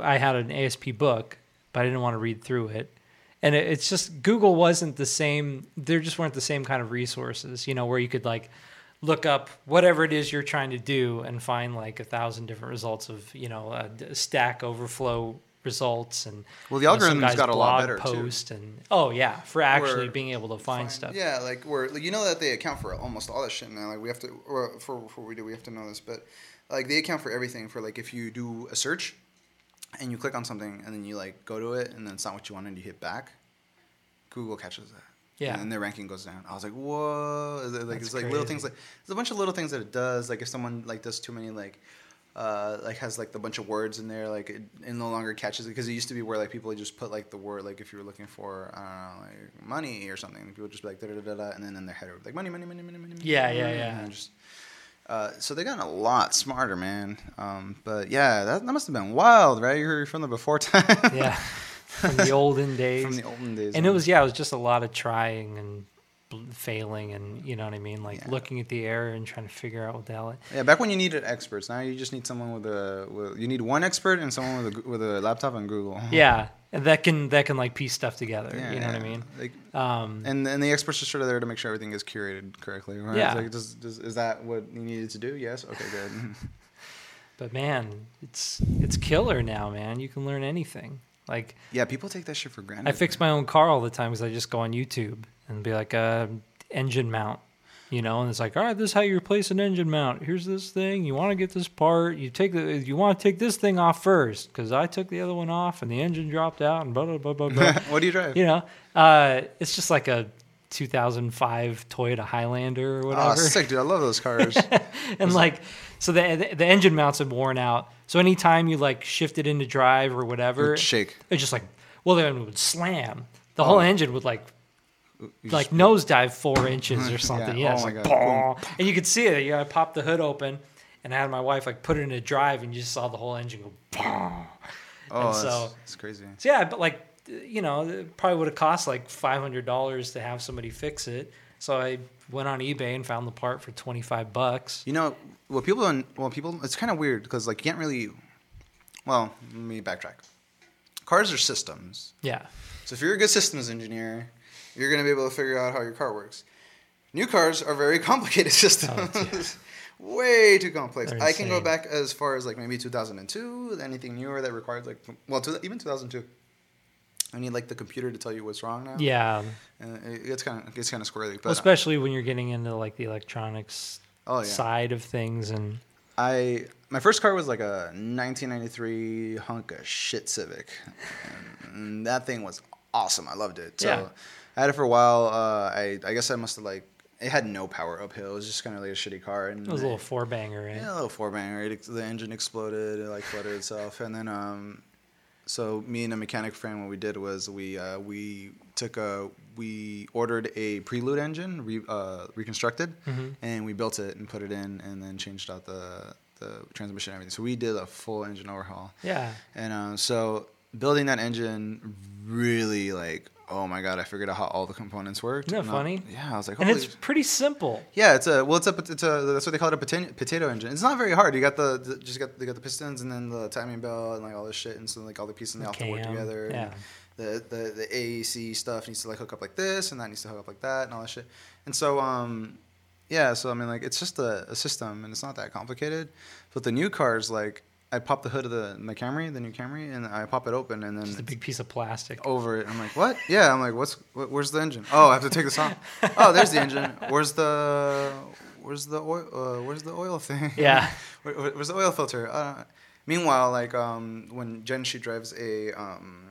I had an ASP book, but I didn't want to read through it. And it, it's just Google wasn't the same. There just weren't the same kind of resources, you know, where you could like look up whatever it is you're trying to do and find like a thousand different results of you know a Stack Overflow results and Well, the you know, algorithm's guy's got a lot blog better, too. post and oh yeah for actually Where- being able to find stuff Yeah, like we're like, you know that they account for almost all that shit now. Like we have to or for for what we do, we have to know this, but like they account for everything. For like if you do a search and you click on something and then you like go to it and then it's not what you want and you hit back, Google catches that. Yeah. And then their ranking goes down. I was like, whoa! Is it, Like That's it's like little things like there's a bunch of little things that it does. Like if someone like does too many like. Uh, like has like the bunch of words in there, like it, it no longer catches it because it used to be where like people would just put like the word like if you were looking for I don't know like money or something, people would just be like da da da da, and then in their head it would be like money money money money money. money, Yeah, yeah, money, yeah. just, uh, so they gotten a lot smarter, man. Um, but yeah, that, that must have been wild, right? You're from the before time. yeah from the olden days from the olden days. and it was yeah it was just a lot of trying and failing and you know what i mean like Yeah. looking at the error and trying to figure out what the hell it, Yeah, back when you needed experts. Now you just need someone with a. With, you need one expert and someone with a with a laptop and Google. yeah and that can that can like piece stuff together Yeah, you know what i mean Like, um and and the experts are sort of there to make sure everything is curated correctly. Right? Yeah. Like, does, does, is that what you needed to do? Yes. Okay. Good. but man it's it's killer now man you can learn anything like yeah, people take that shit for granted. i fix my own car all the time because i just go on youtube and be like a engine mount you know and it's like all right this is how you replace an engine mount here's this thing you want to get this part you take the you want to take this thing off first because i took the other one off and the engine dropped out and blah blah blah blah blah what do you drive? you know uh it's just like a 2005 toyota highlander or whatever Oh, sick, dude! I love those cars. and like so the, the engine mounts had worn out so anytime you like shift it into drive or whatever Would shake. it just like well then it would slam the whole Oh. engine would like like nosedive four inches or something. Yeah. Yeah, Oh like God. And you could see it. You know, I popped the hood open, and I had my wife like put it in a drive, and you just saw the whole engine go. "Bah." Oh, and that's, so- that's crazy. So yeah, but like you know, it probably would have cost like five hundred dollars to have somebody fix it. So I went on eBay and found the part for twenty five bucks. You know, well, people don't. Well, people. It's kind of weird because like you can't really. Well, let me backtrack. Cars are systems. Yeah, So if you're a good systems engineer, you're going to be able to figure out how your car works. New cars are very complicated systems. Oh, yeah. Way too complex. I can go back as far as like maybe 2002. Anything newer that requires like well, to, even 2002. I need like the computer to tell you what's wrong now. yeah. and it gets kind of gets kind of squirrely. But Well, especially when you're getting into like the electronics oh yeah, side of things, and I my first car was like a 1993 hunk of shit Civic, and that thing was awesome. I loved it. So Yeah. I had it for a while. Uh, I I guess I must have like it had no power uphill. It was just kind of like a shitty car. And it was a little four banger, right? yeah, a little four banger. It, the engine exploded. It like flooded itself, and then um, so me and a mechanic friend, what we did was we uh, we took a we ordered a prelude engine, re, uh, reconstructed, Mhm. and we built it and put it in, and then changed out the the transmission and everything. So we did a full engine overhaul, Yeah. and uh, so building that engine really like oh my god, I figured out how all the components worked. Isn't that And I- funny? yeah, I was like, and it's pretty simple. Yeah, it's a well, it's a it's a that's what they call it a potato, potato engine. It's not very hard. You got the, the just got they got the pistons and then the timing belt and like all this shit, and so like all the pieces and they all have to work together. yeah. The, the the AAC stuff needs to like hook up like this, and that needs to hook up like that, and all that shit. And so um, yeah. So I mean, like it's just a, a system, and it's not that complicated. But the new cars, like I pop the hood of the my Camry, the new Camry, and I pop it open, and then Just a big piece of plastic. over it. I'm like, what? Yeah. I'm like, what's what, where's the engine? Oh, I have to take this off. Oh, there's the engine. Where's the where's the oil? Uh, where's the oil thing? Yeah. Where, where- where's the oil filter? Uh, meanwhile, like um, when Jen she drives a um,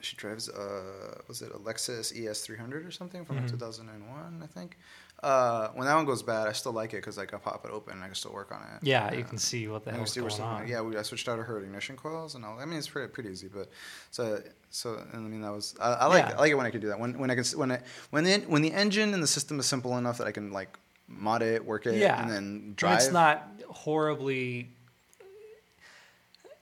she drives a was it a Lexus ES300 or something from Mhm. 2001, I think. Uh, when that one goes bad, I still like it because like I pop it open and I can still work on it. Yeah, you can see what the hell's going on. Yeah, we, I switched out her ignition coils and all. I mean, it's pretty pretty easy, but so so and I mean that was I, I like Yeah. I like it when I can do that when when I can when I when the when the engine and the system is simple enough that I can like mod it, work it, Yeah. and then And drive. it's not horribly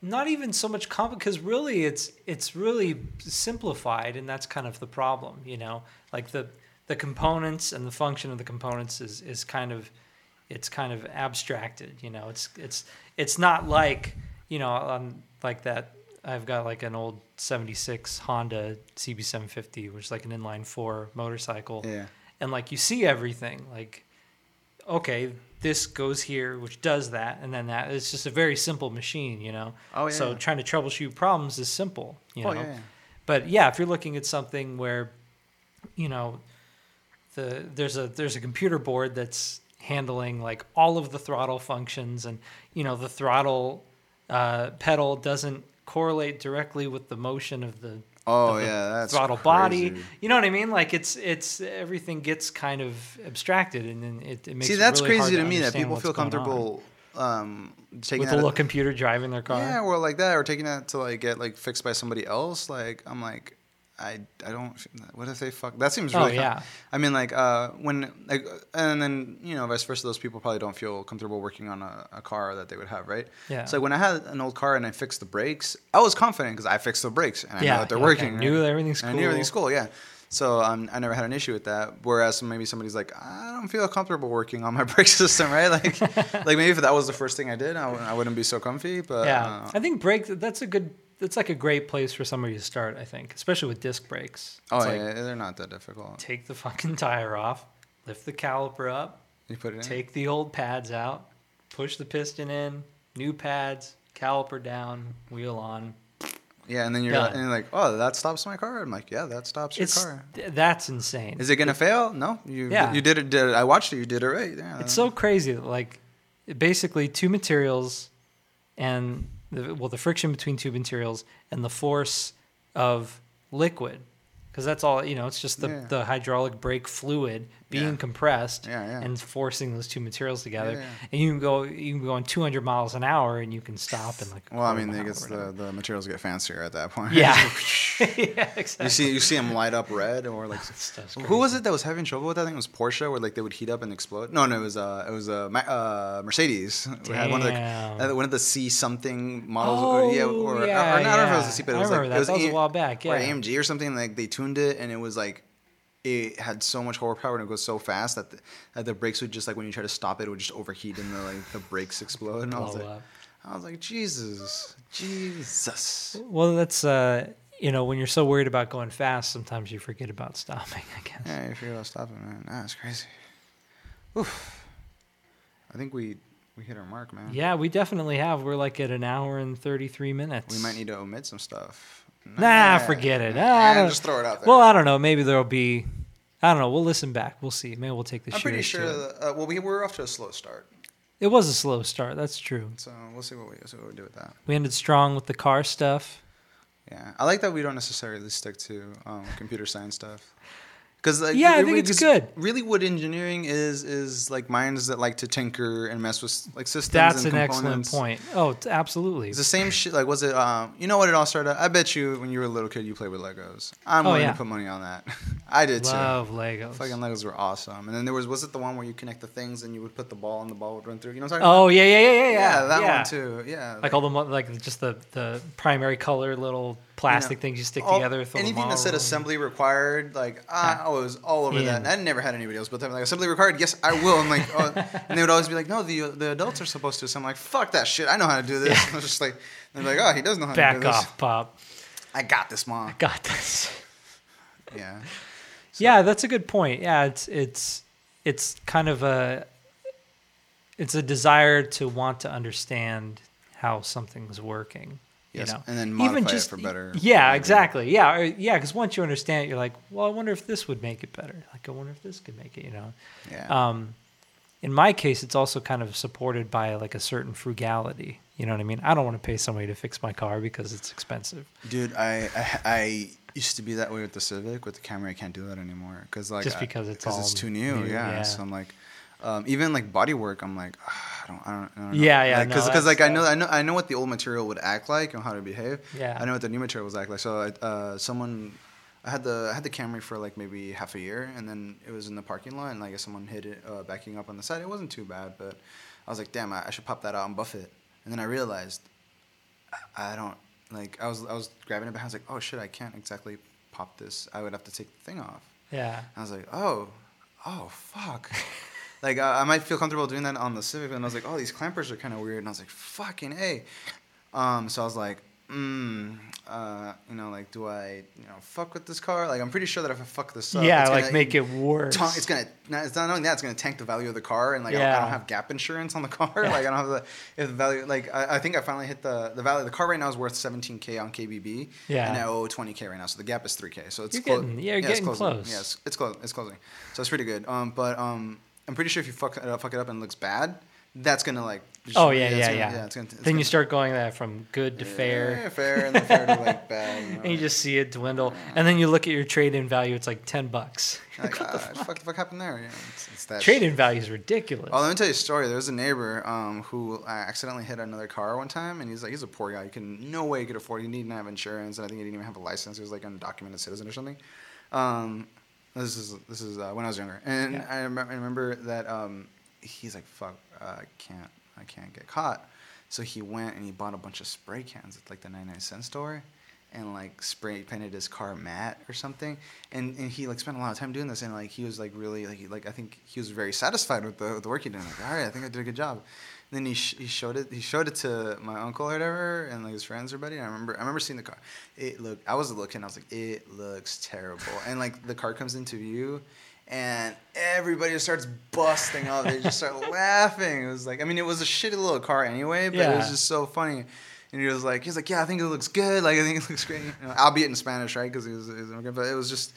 not even so much complicated because really it's it's really simplified and that's kind of the problem you know like the the components and the function of the components is is kind of it's kind of abstracted you know it's it's it's not like you know um, like that i've got like an old 76 honda cb750 which is like an inline four motorcycle yeah. and like you see everything like okay this goes here which does that and then that it's just a very simple machine you know Oh, yeah, so yeah. trying to troubleshoot problems is simple you know Oh yeah, yeah. but yeah if you're looking at something where you know the there's a there's a computer board that's handling like all of the throttle functions and you know the throttle uh, pedal doesn't correlate directly with the motion of the Oh of the yeah, that's throttle body. You know what I mean? Like it's it's everything gets kind of abstracted, and then it, it makes See, that's really crazy to me that people feel comfortable um, taking with a little computer driving their car. Yeah, or like that, or taking that to like get like fixed by somebody else. Like I'm like, I I don't. What if they fuck? That seems really Oh, really. yeah. I mean, like uh, when like, and then you know, vice versa. Those people probably don't feel comfortable working on a, a car that they would have, right? Yeah. So when I had an old car and I fixed the brakes, I was confident because I fixed the brakes and I Yeah, know that they're you're like, I working. knew right? that everything's cool. I knew everything's cool. Yeah. So um, I never had an issue with that. Whereas maybe somebody's like, I don't feel comfortable working on my brake system, right? Like, like maybe if that was the first thing I did, I, wouldn't- wouldn't be so comfy. But yeah. uh, I think brake. That's a good. That's like a great place for somebody to start. I think, especially with disc brakes. Oh It's yeah, like, they're not that difficult. Take the fucking tire off, lift the caliper up, You put it in. take the old pads out, push the piston in, new pads, caliper down, wheel on. yeah, and then you're, like, and you're like, oh, that stops my car. I'm like, yeah, that stops your It's car. th- that's insane. Is it gonna fail? No, you Yeah. you did it. Did it. I watched it. You did it right. Yeah. It's so crazy. Like, basically, two materials, and the, well, the friction between two materials and the force of liquid, because that's all. You know, it's just the, Yeah. the hydraulic brake fluid being Yeah. compressed Yeah, and forcing those two materials together. And you can go, you can go on 200 miles an hour, and you can stop and like. Well, I mean, mile they or the, the materials get fancier at that point. Yeah. yeah, exactly. You see, you see them light up red, or like, who was it that was having trouble with that? I think it was Porsche, where like they would heat up and explode. No, no, it was uh, it was uh, uh Mercedes. We had one of the uh, one of the C something models. Oh, or, yeah, or, yeah, or, I don't know if it was a C, but it I was like that. it was, That was a A- while back, Yeah. or. AMG or something. Like they tuned it, and it was like it had so much horsepower and it goes so fast that the, that the brakes would just like when you try to stop it, it would just overheat and the like the brakes explode. And I was like. I was like, Jesus, Jesus. Well, that's uh, you know, when you're so worried about going fast, sometimes you forget about stopping. I guess. Yeah, you forget about stopping, man. Nah, it's crazy. Oof. I think we we hit our mark, man. Yeah, we definitely have. We're like at an hour and 33 minutes. We might need to omit some stuff. Nah, forget it. Ah, I don't- just throw it out there. Well, I don't know. Maybe there'll be. I don't know. We'll listen back. We'll see. Maybe we'll take the I'm pretty sure. it. Uh, well, we were off to a slow start, It was a slow start. That's true. so we'll see what we see what we do with that. We ended strong with the car stuff. Yeah, I like that we don't necessarily stick to um, computer science stuff. Because like, Yeah, I really- think it's good. Really, what engineering is is like minds that like to tinker and mess with like systems. That's and an excellent point. Oh, it's absolutely. It's the same shit. Like, was it? Um, you know what it all started? I bet you when you were a little kid, you played with Legos. I'm Oh, willing yeah. to put money on that. I did too. Love Legos. Fucking Legos were awesome. And then there was was it the one where you connect the things and you would put the ball and the ball would run through? You know what I'm talking Oh yeah, yeah, yeah, yeah, yeah. Yeah, that yeah. one too. Yeah. Like all the like just the the primary color little plastic you know, things you stick all- together. anything that said assembly required, like ah, I, I was all over Yeah. that. And I never had anybody else, but they're like assembly required. Yes, I will. I'm like, oh, and they would always be like, no, the the adults are supposed to. So I'm like, fuck that shit. I know how to do this. I was just like, they're like, oh, he does know how to Back do this. Back off, Pop. I got this, mom. Got this. Yeah. Yeah, that's a good point. Yeah, it's it's it's kind of a it's a desire to want to understand how something's working. Yes, you know, and then modify it for better Yeah, exactly. Yeah, or, yeah. Because once you understand it, you're like, well, I wonder if this would make it better. Like, I wonder if this could make it. You know. Yeah. Um, in my case, it's also kind of supported by like a certain frugality. You know what I mean? I don't want to pay somebody to fix my car because it's expensive. Dude, I, I I used to be that way with the Civic. With the Camry, I can't do that anymore because like Just I- because it's 'cause all it's too new. new, yeah. yeah. So I'm like, um, even like body work, I'm like, ah, I don't, I don't, I don't know. Yeah, yeah, no, Because that's, like I know I know I know what the old material would act like and how to behave. Yeah. I know what the new material was act like. So I, uh, someone. I had the I had the Camry for like maybe half a year, and then it was in the parking lot, and like someone hit it uh, backing up on the side. It wasn't too bad, but I was like, damn, I, I should pop that out and buff it. And then I realized I don't like. I was I was grabbing it back. I was like, oh shit, I can't exactly pop this. I would have to take the thing off. Yeah. I was like, oh, oh fuck. like I, I might feel comfortable doing that on the Civic, and I was like, oh, these clampers are kind of weird. And I was like, fucking a. Um, so I was like, mm, uh, you know, like, do I, you know, fuck with this car? Like, I'm pretty sure that if I fuck this up, yeah, it's like gonna- make it worse. it's gonna not, it's not only that it's gonna tank the value of the car and like I, don't, I don't have gap insurance on the car Yeah. like I don't have the if the value like I, I think I finally hit the the value the car right now is worth 17k on KBB Yeah. and I owe 20k right now so the gap is 3k so it's You're clo- getting- yeah, you're it's getting closing. close. yes it's close it's closing so it's pretty good um but um I'm pretty sure if you fuck it up, fuck it up and it looks bad that's gonna like Oh yeah, it's yeah, gonna- yeah. it's gonna, it's then gonna, you start going that from good to yeah, fair, fair and then fair to like bad you know, and you just see it dwindle. And then you look at your trade-in value; it's like ten bucks. like, ah, fuck the fuck happened there yeah, it's, it's that Trade-in value is ridiculous. Oh, let me tell you a story. There was a neighbor um, who uh, accidentally hit another car one time, and he's like, he's a poor guy. He can no way he could afford. He didn't have insurance, and I think he didn't even have a license. He was like an undocumented citizen or something. Um, this is this is uh, when I was younger, and Yeah. I, rem- I remember that um, he's like, fuck, uh, I can't, I can't get caught. So he went and he bought a bunch of spray cans at like the 99 cent store and like spray painted his car matte or something. And, and he like spent a lot of time doing this and like he was like really like he, like I think he was very satisfied with the, with the work he did. Like, all right, I think I did a good job. And then he, sh- he showed it he showed it to my uncle or whatever and like his friends or buddy. And I remember I remember seeing the car. It looked I was looking. I was like, it looks terrible. And like the car comes into view and everybody just starts busting up. They just start laughing. It was like, I mean, it was a shitty little car anyway, but it was just so funny. And he was like, he's like, yeah, I think it looks good. Like, I think it looks great. You know, albeit in Spanish, right? Because he was, he was immigrant. But it was just,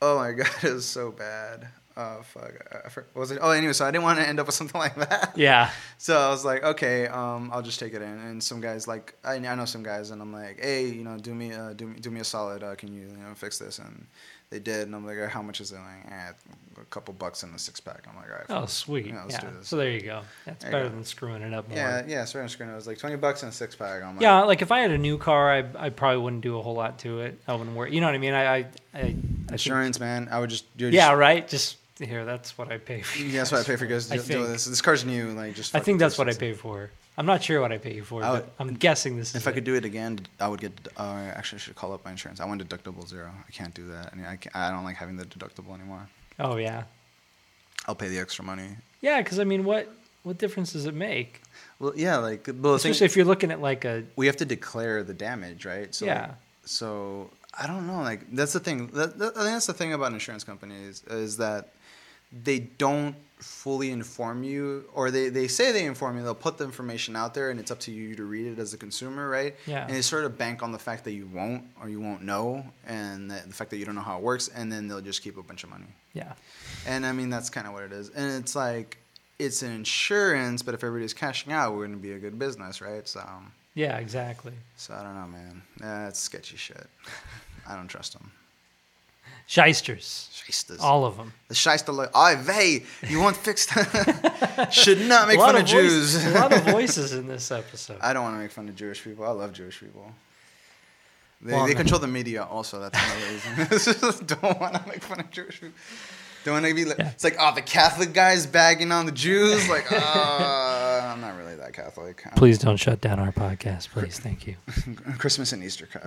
oh my god, it was so bad. Oh fuck, I, I, for- what was it? Oh, anyway, so I didn't want to end up with something like that. yeah, So I was like, okay, um, I'll just take it in. And some guys like, I, I know some guys, and I'm like, hey, you know, do me, uh, do me, do me a solid. Uh, can you, you know, fix this? And they did. And I'm like, how much is it? Like, eh, a couple bucks in the six pack. I'm like, all right. Oh, fuck. sweet. Yeah, let's Yeah. do this. So there you go. That's There better than screwing it up more. Yeah, yeah. So on screen, it was like twenty bucks in a six pack. I'm like, Yeah, like if I had a new car, I I probably wouldn't do a whole lot to it. I wouldn't worry. You know what I mean? I I, I, I think- insurance, man. I would just, dude, yeah, just- right. Just here, that's what I pay for. Yeah, that's what I pay for guys to I do, do this. This car's new, like just. I think that's what I pay for. I'm not sure what I pay you for, I but would- I'm guessing this is. If I it. could do it again, I would get. Uh, actually, I should call up my insurance. I want deductible zero. I can't do that. I mean, I, can't, I don't like having the deductible anymore. Oh yeah, I'll pay the extra money. yeah. Because I mean, what what difference does it make? Well, yeah, like, well, the thing, Especially if you're looking at like a we have to declare the damage, right? So, like, Yeah. so I don't know. Like, that's the thing. That, that, I think that's the thing about insurance companies is that they don't fully inform you, or they, they say they inform you. They'll put the information out there, and it's up to you to read it as a consumer, right? Yeah. And they sort of bank on the fact that you won't or you won't know, and that, the fact that you don't know how it works, and then they'll just keep a bunch of money. yeah. And I mean, that's kind of what it is. And it's like, it's an insurance, but if everybody's cashing out, we're going to be a good business, right? So. Yeah, exactly. so I don't know, man. That's sketchy shit. I don't trust them. Shysters. Shysters. All of them. The shyster like, oh, hey, you want fixed? Should not make fun of, of Jews. a lot of voices in this episode. I don't want to make fun of Jewish people. I love Jewish people. They, Well, they no. control the media also. That's another reason. don't want to make fun of Jewish people. Don't want to be like, Yeah. it's like, oh, the Catholic guys bagging on the Jews. Like, uh, I'm not really that Catholic. I'm- Please don't shut down our podcast, please. Thank you. Christmas and Easter cut.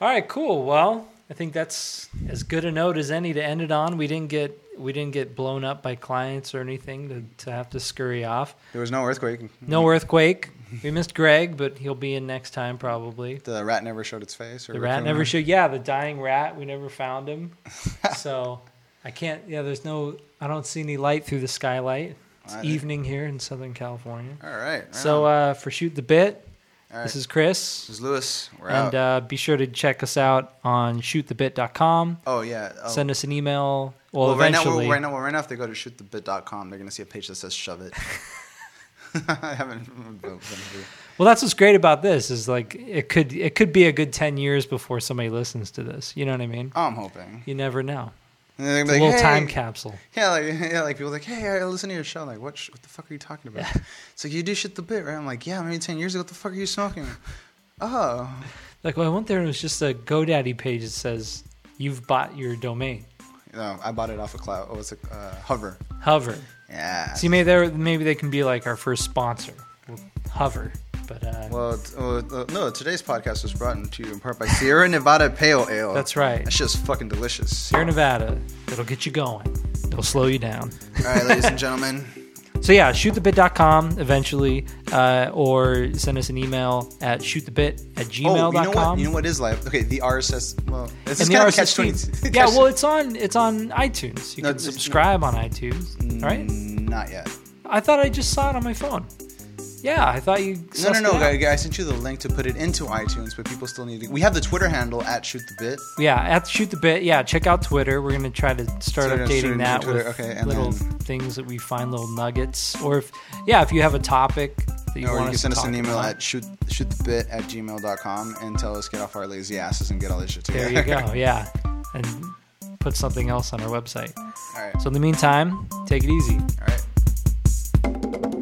All right, cool. Well, I think that's as good a note as any to end it on. We didn't get we didn't get blown up by clients or anything to, to have to scurry off. There was no earthquake. No earthquake. We missed Greg, but he'll be in next time probably. The rat never showed its face. Or The rat never showed. Yeah, the dying rat. We never found him. so I can't. Yeah, there's no. I don't see any light through the skylight. It's evening here in Southern California. All right. right So uh, for shoot the bit, All right. this is Chris. This is Lewis. We're And out. uh, be sure to check us out on shootthebit.com. oh yeah. Oh. Send us an email. Well, well, right now, eventually. well, right now, well, right now, if they go to shootthebit.com, they're gonna see a page that says "shove it." I haven't. well, that's what's great about this is like it could it could be a good ten years before somebody listens to this. You know what I mean? Oh, I'm hoping. You never know. And they're It's gonna a little like, time capsule. Yeah, like yeah, like people are like, hey, I listen to your show. I'm like, what? sh- What the fuck are you talking about? It's like you do shit the bit, right? I'm like, yeah, maybe ten years ago. What the fuck are you smoking? Oh, Like well, I went there and it was just a GoDaddy page that says you've bought your domain. no, I bought it off of Cloud. Oh, what's it? Uh, Hover. Hover. Yeah. See, maybe they maybe they can be like our first sponsor. Hover. But uh, Well, uh, uh, no. Today's podcast was brought to you in part by Sierra Nevada Pale Ale. that's right. That shit's fucking delicious. Sierra Nevada. It'll get you going. It'll slow you down. All right, ladies and gentlemen. So yeah, shootthebit.com eventually, uh, or send us an email at shootthebit at gmail.com. Oh, you know what? You know what is live? Okay, the RSS. Well, this is and the kind of catch twenty. Yeah, well, it's on it's on iTunes. You No, can subscribe on iTunes, right? Not yet. I thought I just saw it on my phone. Yeah, I thought you. No, no, no, it out. guy, guy, I sent you the link to put it into iTunes, but people still need to. We have the Twitter handle at Shoot the Bit. Yeah, at shoot the bit. Yeah, check out Twitter. We're gonna try to start So updating that Twitter, with okay, and little then- things that we find, little nuggets. Or if yeah, if you have a topic that you or you want can send us an email about, at shoot shootthebit at gmail.com and tell us get off our lazy asses and get all this shit together. there you go. Yeah, and put something else on our website. all right. So in the meantime, take it easy. All right.